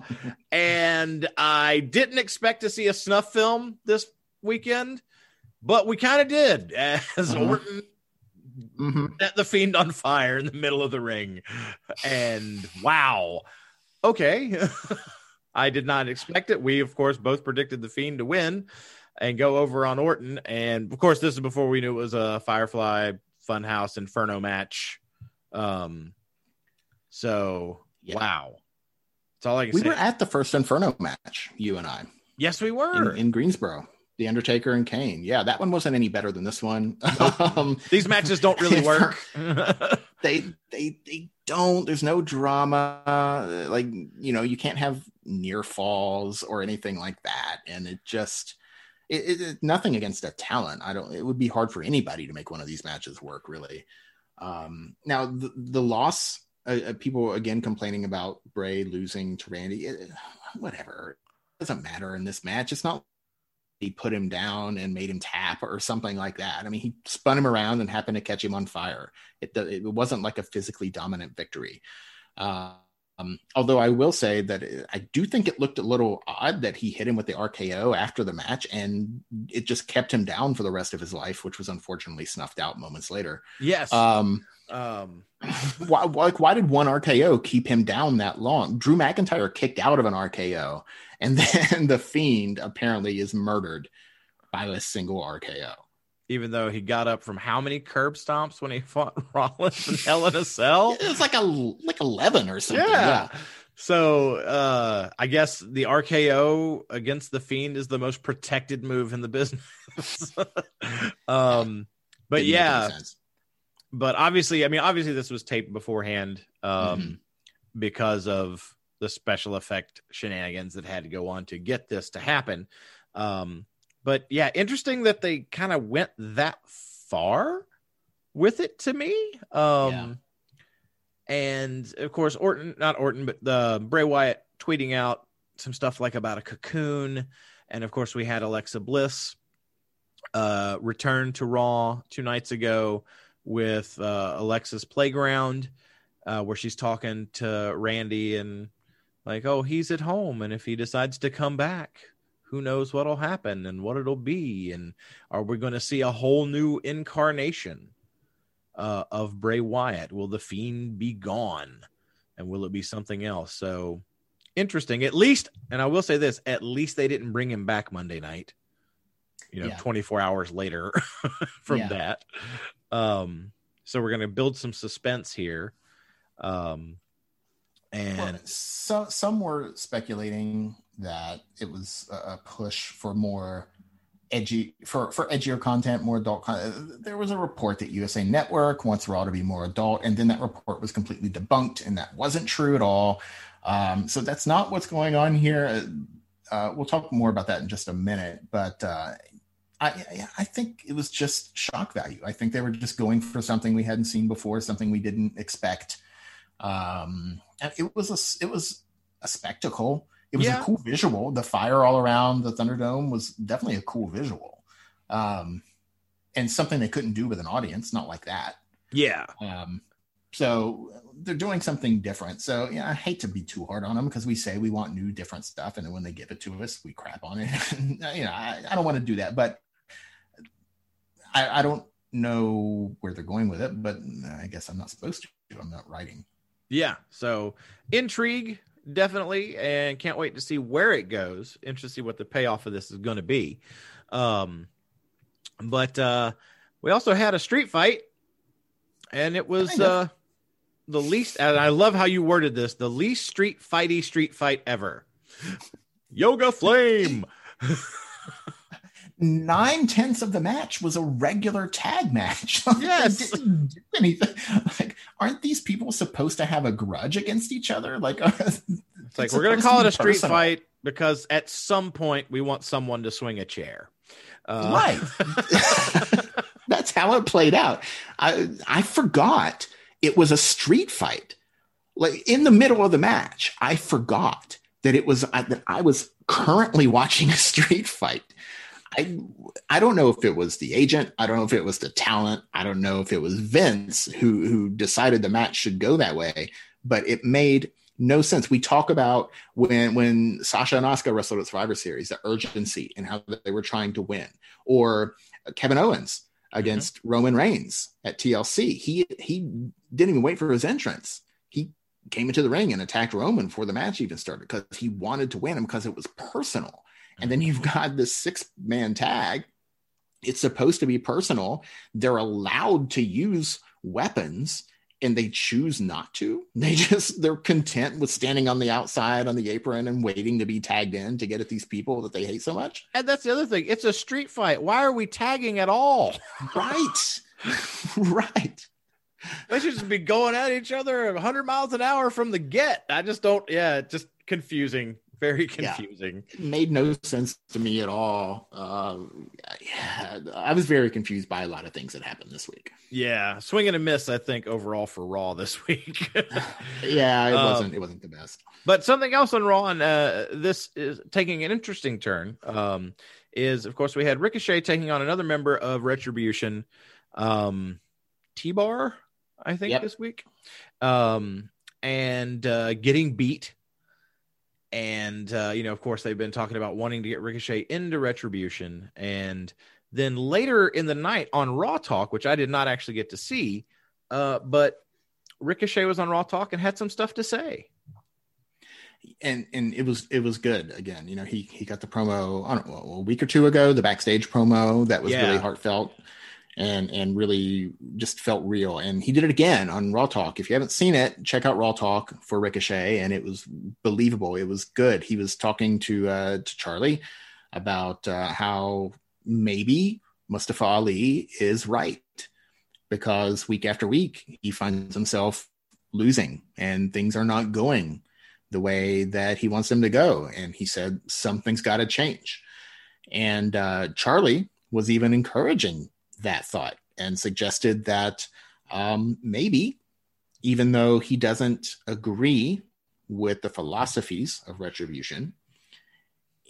[SPEAKER 1] and I didn't expect to see a snuff film this weekend, but we kind of did <laughs> as
[SPEAKER 2] Mhm.
[SPEAKER 1] Orton
[SPEAKER 2] hmm
[SPEAKER 1] set the fiend on fire in the middle of the ring, and wow, okay. <laughs> I did not expect it. We, of course, both predicted the Fiend to win and go over on Orton. And of course, this is before we knew it was a Firefly Funhouse Inferno match. Um, so
[SPEAKER 2] Yeah.
[SPEAKER 1] wow, that's all I can
[SPEAKER 2] we
[SPEAKER 1] say.
[SPEAKER 2] were at the first Inferno match, you and I,
[SPEAKER 1] yes, we were.
[SPEAKER 2] in, in Greensboro. The Undertaker and Kane. Yeah, that one wasn't any better than this one. <laughs> um,
[SPEAKER 1] These matches don't really <laughs> work.
[SPEAKER 2] they they they don't there's no drama uh, like you know you can't have near falls or anything like that. And it just it, it, nothing against a talent. I don't it would be hard for anybody to make one of these matches work really. Um now the, the loss uh, uh, people again complaining about bray losing to randy it, whatever. It doesn't matter in this match. It's not he put him down and made him tap or something like that. I mean, he spun him around and happened to catch him on fire. It it wasn't like a physically dominant victory. Uh, Um, although I will say that I do think it looked a little odd that he hit him with the RKO after the match, and it just kept him down for the rest of his life, which was unfortunately snuffed out moments later.
[SPEAKER 1] Yes.
[SPEAKER 2] Um,
[SPEAKER 1] um, <sighs>
[SPEAKER 2] why, like, why did one RKO keep him down that long? Drew McIntyre kicked out of an RKO, and <laughs> then the Fiend apparently is murdered by a single RKO.
[SPEAKER 1] even though he got up from how many curb stomps when he <laughs> fought Rollins in Hell in a Cell?
[SPEAKER 2] It was like a like eleven or something.
[SPEAKER 1] Yeah.
[SPEAKER 2] Yeah.
[SPEAKER 1] So uh I guess the RKO against the Fiend is the most protected move in the <laughs> business. um but
[SPEAKER 2] Didn't
[SPEAKER 1] yeah, but obviously, I mean, obviously this was taped beforehand um
[SPEAKER 2] Mhm.
[SPEAKER 1] because of the special effect shenanigans that had to go on to get this to happen. Um but yeah, interesting that they kind of went that far with it to me. Um
[SPEAKER 2] Yeah.
[SPEAKER 1] and of course Orton, not Orton, but the Bray Wyatt tweeting out some stuff like about a cocoon, and of course we had Alexa Bliss uh return to Raw two nights ago with uh, Alexa's Playground, uh, where she's talking to Randy and like, oh, he's at home, and if he decides to come back, who knows what'll happen and what it'll be, and are we going to see a whole new incarnation uh, of Bray Wyatt? Will the Fiend be gone, and will it be something else? So interesting. At least, and I will say this: at least they didn't bring him back Monday night. You know,
[SPEAKER 2] Yeah.
[SPEAKER 1] 24 hours later <laughs> from
[SPEAKER 2] Yeah.
[SPEAKER 1] that. Um, so we're going to build some suspense here. Um, and
[SPEAKER 3] Well, so, some were speculating that it was a push for more edgy for for edgier content, more adult content. There was a report that USA Network wants Raw to be more adult, and then that report was completely debunked, and that wasn't true at all. Um, so that's not what's going on here. Uh, we'll talk more about that in just a minute, but uh, I I think it was just shock value. I think they were just going for something we hadn't seen before, something we didn't expect. Um, and it was a it was a spectacle. It was
[SPEAKER 1] Yeah.
[SPEAKER 3] a cool visual. The fire all around the Thunderdome was definitely a cool visual, um, and something they couldn't do with an audience. Not like that.
[SPEAKER 1] yeah,
[SPEAKER 3] Um, so they're doing something different. So yeah, I hate to be too hard on them because we say we want new, different stuff, and then when they give it to us, we crap on it. <laughs> you know, I, I don't want to do that, but I, I don't know where they're going with it. But I guess I'm not supposed to. I'm not writing.
[SPEAKER 1] Yeah. So intrigue definitely, and can't wait to see where it goes. Interested to see what the payoff of this is going to be. Um, but uh, we also had a street fight, and it was uh, the least. And I love how you worded this: the least street fighty street fight ever. <laughs> Yoga Flame. <laughs>
[SPEAKER 3] Nine tenths of the match was a regular tag match. <laughs>
[SPEAKER 1] Yes.
[SPEAKER 3] Didn't do anything. <laughs> Like, aren't these people supposed to have a grudge against each other? Like, <laughs>
[SPEAKER 1] It's like we're gonna call it a street fight because at some point we want someone to swing a chair. Uh,
[SPEAKER 2] Right. That's how it played out. I I forgot it was a street fight. Like in the middle of the match, I forgot that it was uh, that I was currently watching a street fight. I I don't know if it was the agent, I don't know if it was the talent, I don't know if it was Vince who who decided the match should go that way, but it made no sense. We talk about when when Sasha and Asuka wrestled at Survivor Series, the urgency and how they were trying to win, or Kevin Owens against mm-hmm. Roman Reigns at TLC. He he didn't even wait for his entrance. He came into the ring and attacked Roman before the match even started because he wanted to win him because it was personal. And then you've got this six man tag. It's supposed to be personal. They're allowed to use weapons and they choose not to. They just they're content with standing on the outside on the apron and waiting to be tagged in to get at these people that they hate so much.
[SPEAKER 1] And that's the other thing. It's a street fight. Why are we tagging at all?
[SPEAKER 2] Right. <laughs> right.
[SPEAKER 1] They should just be going at each other 100 miles an hour from the get. I just don't. Yeah, just confusing. Very confusing.
[SPEAKER 2] It made no sense to me at all. Um, yeah, I was very confused by a lot of things that happened this week.
[SPEAKER 1] Yeah, swing and a miss. I think overall for Raw this <laughs> week. <laughs>
[SPEAKER 2] Yeah, it
[SPEAKER 1] Um,
[SPEAKER 2] wasn't. It wasn't the best.
[SPEAKER 1] But something else on Raw, and uh, this is taking an interesting turn. Um, is of course we had Ricochet taking on another member of Retribution, um, T Bar, I think
[SPEAKER 2] Yep.
[SPEAKER 1] this week. Um, and uh, getting beat. And, uh, you know, of course, they've been talking about wanting to get Ricochet into Retribution. And then later in the night on Raw Talk, which I did not actually get to see, uh, but Ricochet was on Raw Talk and had some stuff to say.
[SPEAKER 2] And and it was it was good. Again, you know, he he got the promo I don't know, a week or two ago, the backstage promo that was
[SPEAKER 1] Yeah.
[SPEAKER 2] really heartfelt and and really just felt real. And he did it again on Raw Talk. If you haven't seen it, check out Raw Talk for Ricochet, and it was believable. It was good. He was talking to uh, to Charlie about uh, how maybe Mustafa Ali is right because week after week he finds himself losing and things are not going the way that he wants them to go. And he said something's got to change. And uh, Charlie was even encouraging that thought and suggested that um, maybe, even though he doesn't agree with the philosophies of retribution,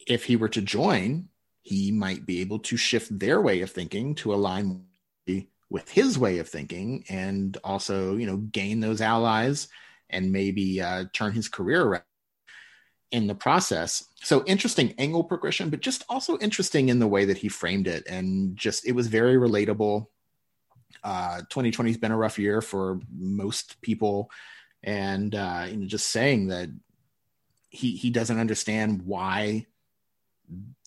[SPEAKER 2] if he were to join, he might be able to shift their way of thinking to align with his way of thinking and also, you know, gain those allies and maybe uh, turn his career around in the process. So interesting angle progression, but just also interesting in the way that he framed it. And just, it was very relatable. Uh, 2020 has been a rough year for most people. And, uh, you know, just saying that he, he doesn't understand why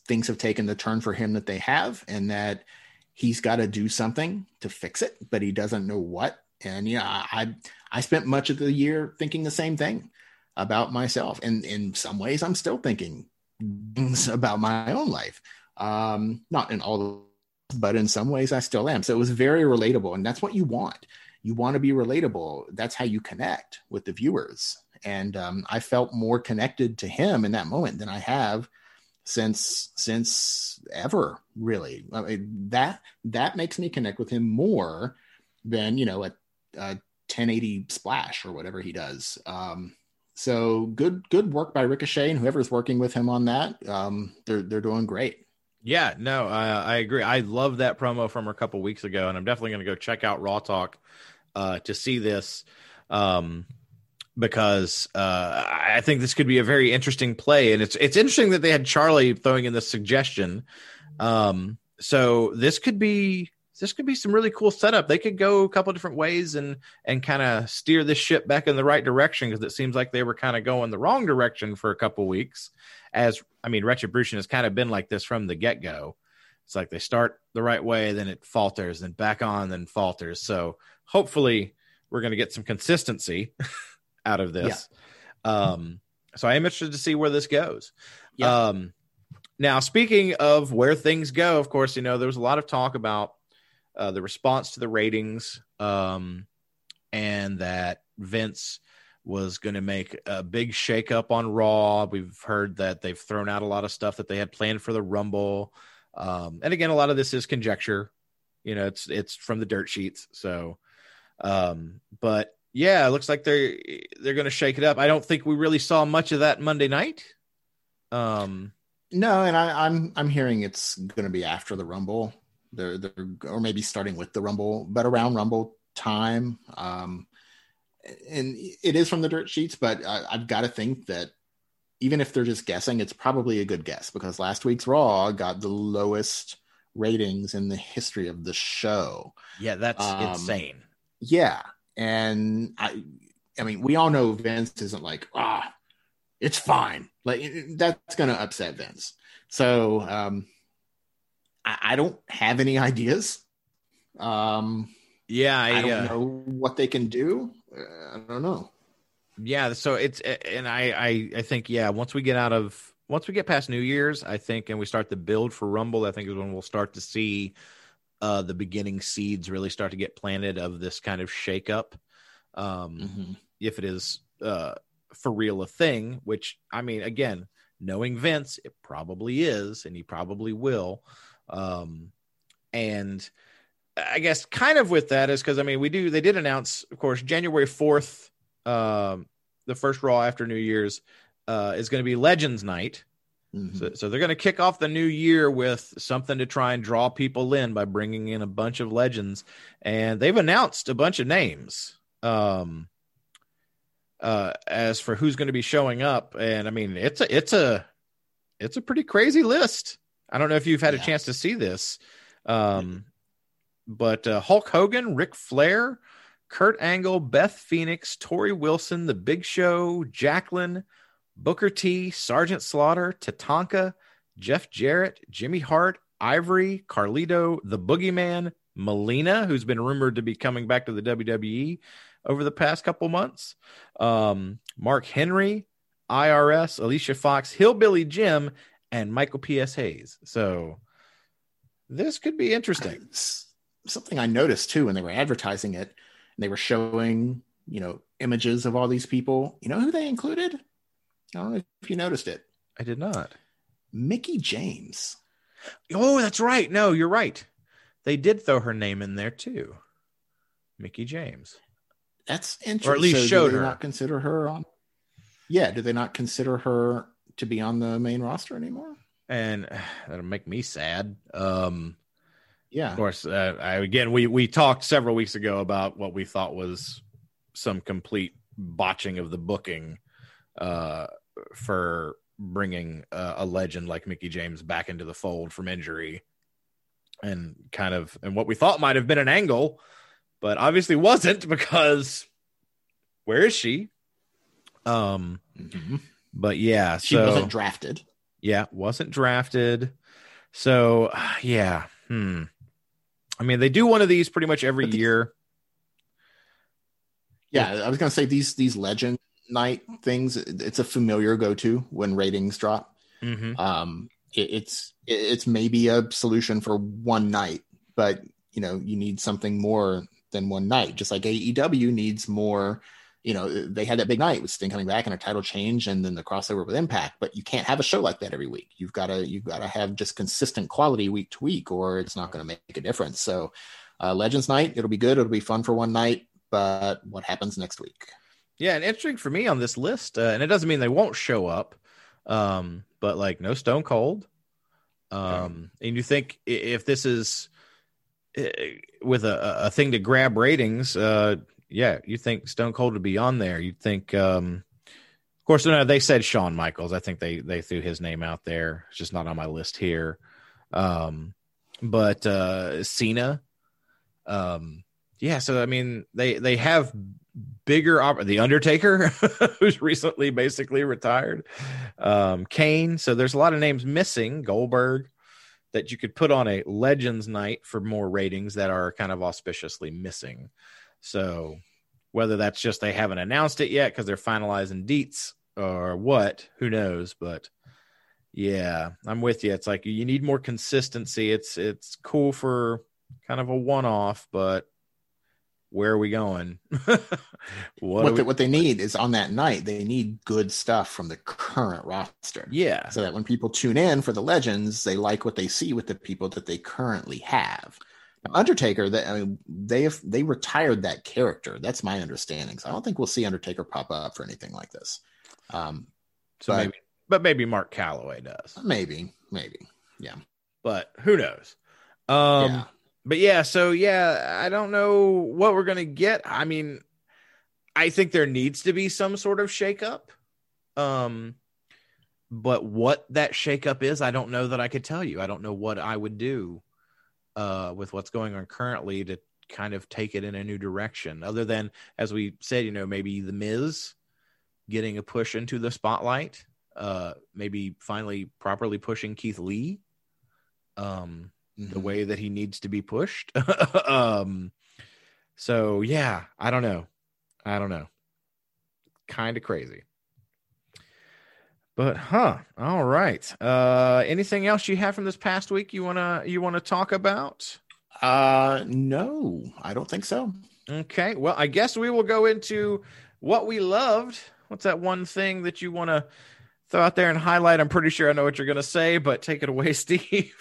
[SPEAKER 2] things have taken the turn for him that they have and that he's got to do something to fix it, but he doesn't know what. And yeah, I I spent much of the year thinking the same thing about myself, and in some ways, I'm still thinking things about my own life. Um, not in all, but in some ways, I still am. So it was very relatable, and that's what you want. You want to be relatable. That's how you connect with the viewers. And um, I felt more connected to him in that moment than I have since since ever really I mean, that that makes me connect with him more than you know a, a 1080 splash or whatever he does um so good good work by ricochet and whoever's working with him on that um they're they're doing great
[SPEAKER 1] Yeah, no, I, I agree. I love that promo from a couple weeks ago, and I'm definitely going to go check out Raw Talk uh, to see this um, because uh, I think this could be a very interesting play, and it's it's interesting that they had Charlie throwing in this suggestion. Um, so this could be this could be some really cool setup. They could go a couple different ways and and kind of steer this ship back in the right direction because it seems like they were kind of going the wrong direction for a couple weeks. As I mean, Retribution has kind of been like this from the get go. It's like they start the right way, then it falters, then back on, then falters. So hopefully, we're going to get some consistency <laughs> out of this. Um, so I am interested to see where this goes.
[SPEAKER 2] Yeah.
[SPEAKER 1] Um, now, speaking of where things go, of course, you know there was a lot of talk about uh, the response to the ratings, um, and that Vince was going to make a big shakeup on Raw. We've heard that they've thrown out a lot of stuff that they had planned for the Rumble, um, and again, a lot of this is conjecture. You know, it's it's from the dirt sheets. So, um, but yeah, it looks like they're they're going to shake it up. I don't think we really saw much of that Monday night. Um,
[SPEAKER 2] no and I, i'm i'm hearing it's going to be after the rumble they're, they're or maybe starting with the rumble but around rumble time um and it is from the dirt sheets but I, i've got to think that even if they're just guessing it's probably a good guess because last week's raw got the lowest ratings in the history of the show.
[SPEAKER 1] Yeah, that's
[SPEAKER 2] Um,
[SPEAKER 1] insane.
[SPEAKER 2] yeah and i i mean we all know vince isn't like ah it's fine. Like that's gonna upset vince. So um i, I don't have any ideas um
[SPEAKER 1] Yeah, I,
[SPEAKER 2] i, don't
[SPEAKER 1] uh,
[SPEAKER 2] know what they can do Uh, i don't know
[SPEAKER 1] yeah. So it's and I, I I think yeah. Once we get out of once we get past New Year's, I think, and we start to build for Rumble, I think is when we'll start to see uh the beginning seeds really start to get planted of this kind of shakeup. Um,
[SPEAKER 2] Mhm.
[SPEAKER 1] if it is uh, for real a thing, which I mean, again, knowing Vince, it probably is, and he probably will. Um, and I guess kind of with that is because I mean, we do, they did announce, of course, January 4th, um, the first Raw after New Year's uh, is going to be Legends Night.
[SPEAKER 2] Mhm.
[SPEAKER 1] So, so they're going to kick off the new year with something to try and draw people in by bringing in a bunch of legends, and they've announced a bunch of names. Um, uh, as for who's going to be showing up, and I mean, it's a it's a it's a pretty crazy list. I don't know if you've had a chance to see this, um, but uh, Hulk Hogan, Ric Flair, Kurt Angle, Beth Phoenix, Torrie Wilson, The Big Show, Jacqueline, Booker T, Sergeant Slaughter, Tatanka, Jeff Jarrett, Jimmy Hart, Ivory, Carlito, The Boogeyman, Melina, who's been rumored to be coming back to the WWE over the past couple months, um, Mark Henry, IRS, Alicia Fox, Hillbilly Jim, and Michael P.S. Hayes. So this could be interesting.
[SPEAKER 2] Uh, something I noticed too when they were advertising it, and they were showing, you know, images of all these people. You know who they included? I don't know if you noticed it.
[SPEAKER 1] I did not.
[SPEAKER 2] Mickie James.
[SPEAKER 1] Oh, that's right. No, you're right. They did throw her name in there too. Mickie James.
[SPEAKER 2] That's interesting.
[SPEAKER 1] Or at least
[SPEAKER 2] So do
[SPEAKER 1] showed
[SPEAKER 2] they
[SPEAKER 1] her.
[SPEAKER 2] Not consider her on. Yeah, do they not consider her to be on the main roster anymore?
[SPEAKER 1] And uh, that'll make me sad. Um,
[SPEAKER 2] Yeah,
[SPEAKER 1] of course, uh, I, again, we we talked several weeks ago about what we thought was some complete botching of the booking uh, for bringing uh, a legend like Mickie James back into the fold from injury, and kind of and what we thought might have been an angle, but obviously wasn't because where is she? Um,
[SPEAKER 2] Mhm.
[SPEAKER 1] But yeah,
[SPEAKER 2] she
[SPEAKER 1] so
[SPEAKER 2] wasn't drafted.
[SPEAKER 1] yeah, wasn't drafted. So <sighs> yeah, hmm. I mean, they do one of these pretty much every
[SPEAKER 2] But the-
[SPEAKER 1] year.
[SPEAKER 2] Yeah, I was gonna say these these legend night things. It's a familiar go to when ratings drop.
[SPEAKER 1] Mm-hmm.
[SPEAKER 2] Um, it, it's it, it's maybe a solution for one night, but you know you need something more than one night. Just like AEW needs more. You know, they had that big night with Sting coming back and a title change, and then the crossover with Impact. But you can't have a show like that every week. You've got to you've got to have just consistent quality week to week, or it's not going to make a difference. So, uh, Legends Night, it'll be good. It'll be fun for one night, but what happens next week?
[SPEAKER 1] Yeah, and interesting for me on this list, uh, and it doesn't mean they won't show up, um, but like no Stone Cold. Um, and you think if this is with a, a thing to grab ratings, uh, yeah, you think Stone Cold would be on there. You'd think, um, of course, no, they said Shawn Michaels. I think they they threw his name out there. It's just not on my list here. Um, but uh, Cena, um, yeah. So I mean, they they have bigger op- the Undertaker, <laughs> who's recently basically retired, um, Kane. So there's a lot of names missing. Goldberg that you could put on a Legends night for more ratings that are kind of auspiciously missing. So whether that's just they haven't announced it yet because they're finalizing deets or what, who knows? But yeah, I'm with you. It's like you need more consistency. It's it's cool for kind of a one off, but where are we going? <laughs> what
[SPEAKER 2] What,
[SPEAKER 1] we-
[SPEAKER 2] what they need is on that night, they need good stuff from the current roster.
[SPEAKER 1] yeah,
[SPEAKER 2] so that when people tune in for the legends, they like what they see with the people that they currently have. Undertaker, they, I mean, they have they retired that character. That's my understanding. So I don't think we'll see Undertaker pop up for anything like this. Um,
[SPEAKER 1] so
[SPEAKER 2] but-
[SPEAKER 1] maybe, but maybe Mark Calaway does,
[SPEAKER 2] maybe, maybe, yeah.
[SPEAKER 1] but who knows? Um,
[SPEAKER 2] yeah.
[SPEAKER 1] but yeah, so yeah, I don't know what we're gonna get. I mean, I think there needs to be some sort of shakeup. Um, but what that shakeup is, I don't know that I could tell you. I don't know what I would do uh, with what's going on currently to kind of take it in a new direction. Other than, as we said, you know, maybe the Miz getting a push into the spotlight, uh, maybe finally properly pushing Keith Lee. Um, the
[SPEAKER 2] Mhm.
[SPEAKER 1] way that he needs to be pushed. <laughs> um, so yeah, I don't know. I don't know. Kind of crazy. But huh. All right. Uh anything else you have from this past week you wanna you wanna talk about?
[SPEAKER 2] Uh, no, I don't think so.
[SPEAKER 1] Okay. Well, I guess we will go into what we loved. What's that one thing that you want to throw out there and highlight? I'm pretty sure I know what you're going to say, but take it away, <laughs> Steve.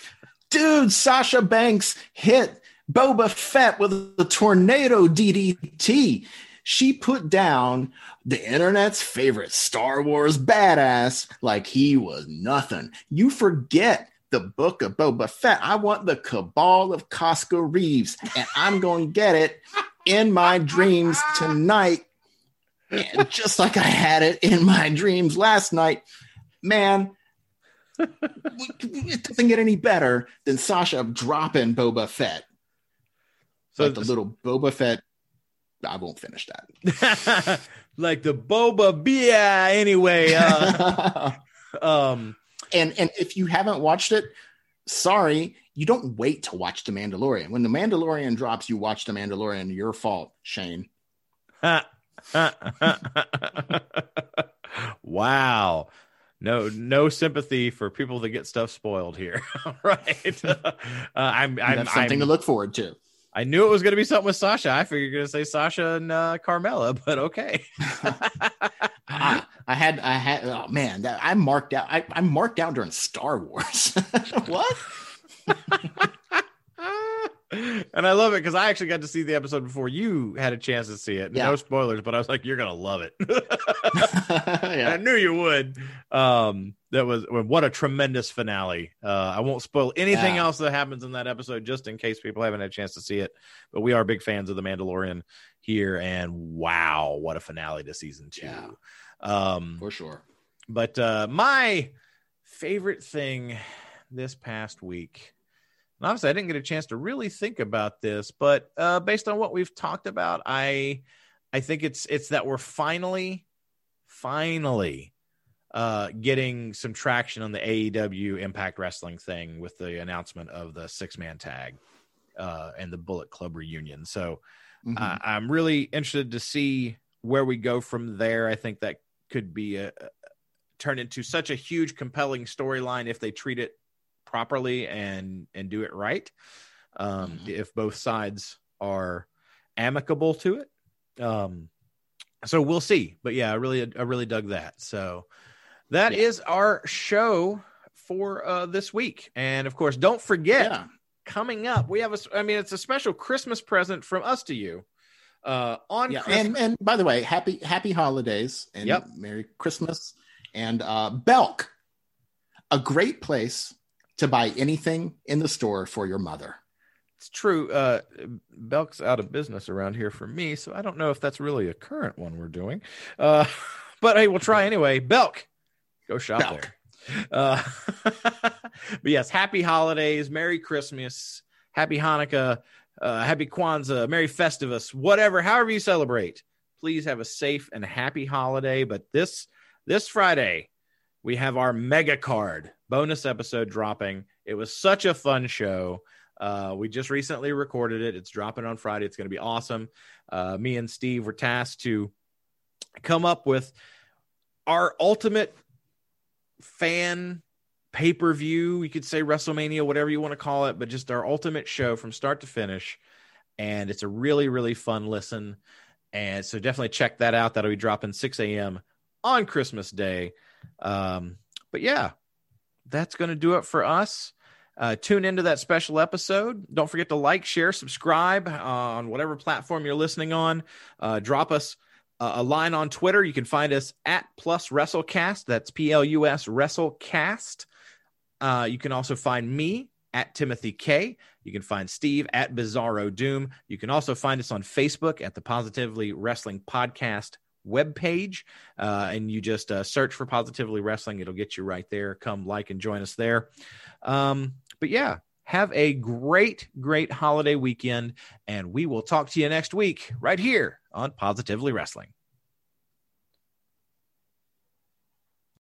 [SPEAKER 2] Dude, Sasha Banks hit Boba Fett with a tornado DDT. She put down the internet's favorite Star Wars badass like he was nothing. You forget the book of Boba Fett. I want the cabal of Costco Reeves, and I'm going to get it in my dreams tonight. And just like I had it in my dreams last night, man. it doesn't get any better than Sasha dropping Boba Fett. So like the little Boba Fett. I won't finish
[SPEAKER 1] that. <laughs> like the Boba beer, anyway. Uh, <laughs>
[SPEAKER 2] um, and and if you haven't watched it, sorry, you don't wait to watch The Mandalorian. When The Mandalorian drops, you watch The Mandalorian. Your fault, Shane. <laughs>
[SPEAKER 1] wow. No, no sympathy for people that get stuff spoiled here. right. Uh, I'm, I'm,
[SPEAKER 2] That's something
[SPEAKER 1] I'm,
[SPEAKER 2] to look forward to.
[SPEAKER 1] I knew it was going to be something with Sasha. I figured you're going to say Sasha and uh, Carmella, <laughs> but okay. <laughs>
[SPEAKER 2] I, I, had, I had, oh man, that, I marked out. I, I marked out during Star Wars. <laughs> what?
[SPEAKER 1] And I love it because I actually got to see the episode before you had a chance to see it. Yeah. No spoilers, but I was like, "You're gonna love it." <laughs> yeah. I knew you would. Um, that was what a tremendous finale. Uh, I won't spoil anything yeah. else that happens in that episode, just in case people haven't had a chance to see it. But we are big fans of the Mandalorian here, and wow, what a finale to season two! Yeah.
[SPEAKER 2] Um, for sure.
[SPEAKER 1] But uh, my favorite thing this past week and obviously, I didn't get a chance to really think about this, but uh, based on what we've talked about, I I think it's it's that we're finally, finally uh, getting some traction on the AEW Impact Wrestling thing with the announcement of the six man tag uh, and the Bullet Club reunion. So mm-hmm. uh, I'm really interested to see where we go from there. I think that could be a, a turn into such a huge, compelling storyline if they treat it properly and and do it right um, mm-hmm. if both sides are amicable to it um, so we'll see but yeah i really i really dug that so that yeah. is our show for uh, this week and of course don't forget yeah. coming up we have a i mean it's a special christmas present from us to you uh on
[SPEAKER 2] yeah, and and by the way happy happy holidays and yep. merry christmas and uh belk a great place to buy anything in the store for your mother.
[SPEAKER 1] It's true. Uh, Belk's out of business around here for me, so I don't know if that's really a current one we're doing. Uh, <laughs> but hey, we'll try anyway. Belk, go shop Belk. there. Uh, <laughs> but yes, happy holidays, Merry Christmas, Happy Hanukkah, uh, Happy Kwanzaa, Merry Festivus, whatever, however you celebrate. Please have a safe and happy holiday. But this this Friday, we have our mega card bonus episode dropping. It was such a fun show. Uh, we just recently recorded it. It's dropping on Friday. It's going to be awesome. Uh, me and Steve were tasked to come up with our ultimate fan pay per view. You could say WrestleMania, whatever you want to call it, but just our ultimate show from start to finish. And it's a really, really fun listen. And so definitely check that out. That'll be dropping 6 a.m. on Christmas Day. Um, but yeah, that's going to do it for us. Uh, tune into that special episode. Don't forget to like, share, subscribe uh, on whatever platform you're listening on. Uh, drop us a line on Twitter. You can find us at Plus WrestleCast. That's P L U S WrestleCast. Uh, you can also find me at Timothy K. You can find Steve at Bizarro Doom. You can also find us on Facebook at the Positively Wrestling Podcast webpage uh, and you just uh, search for positively wrestling. It'll get you right there. Come like and join us there. Um, but yeah have a great great holiday weekend and we will talk to you next week right here on positively wrestling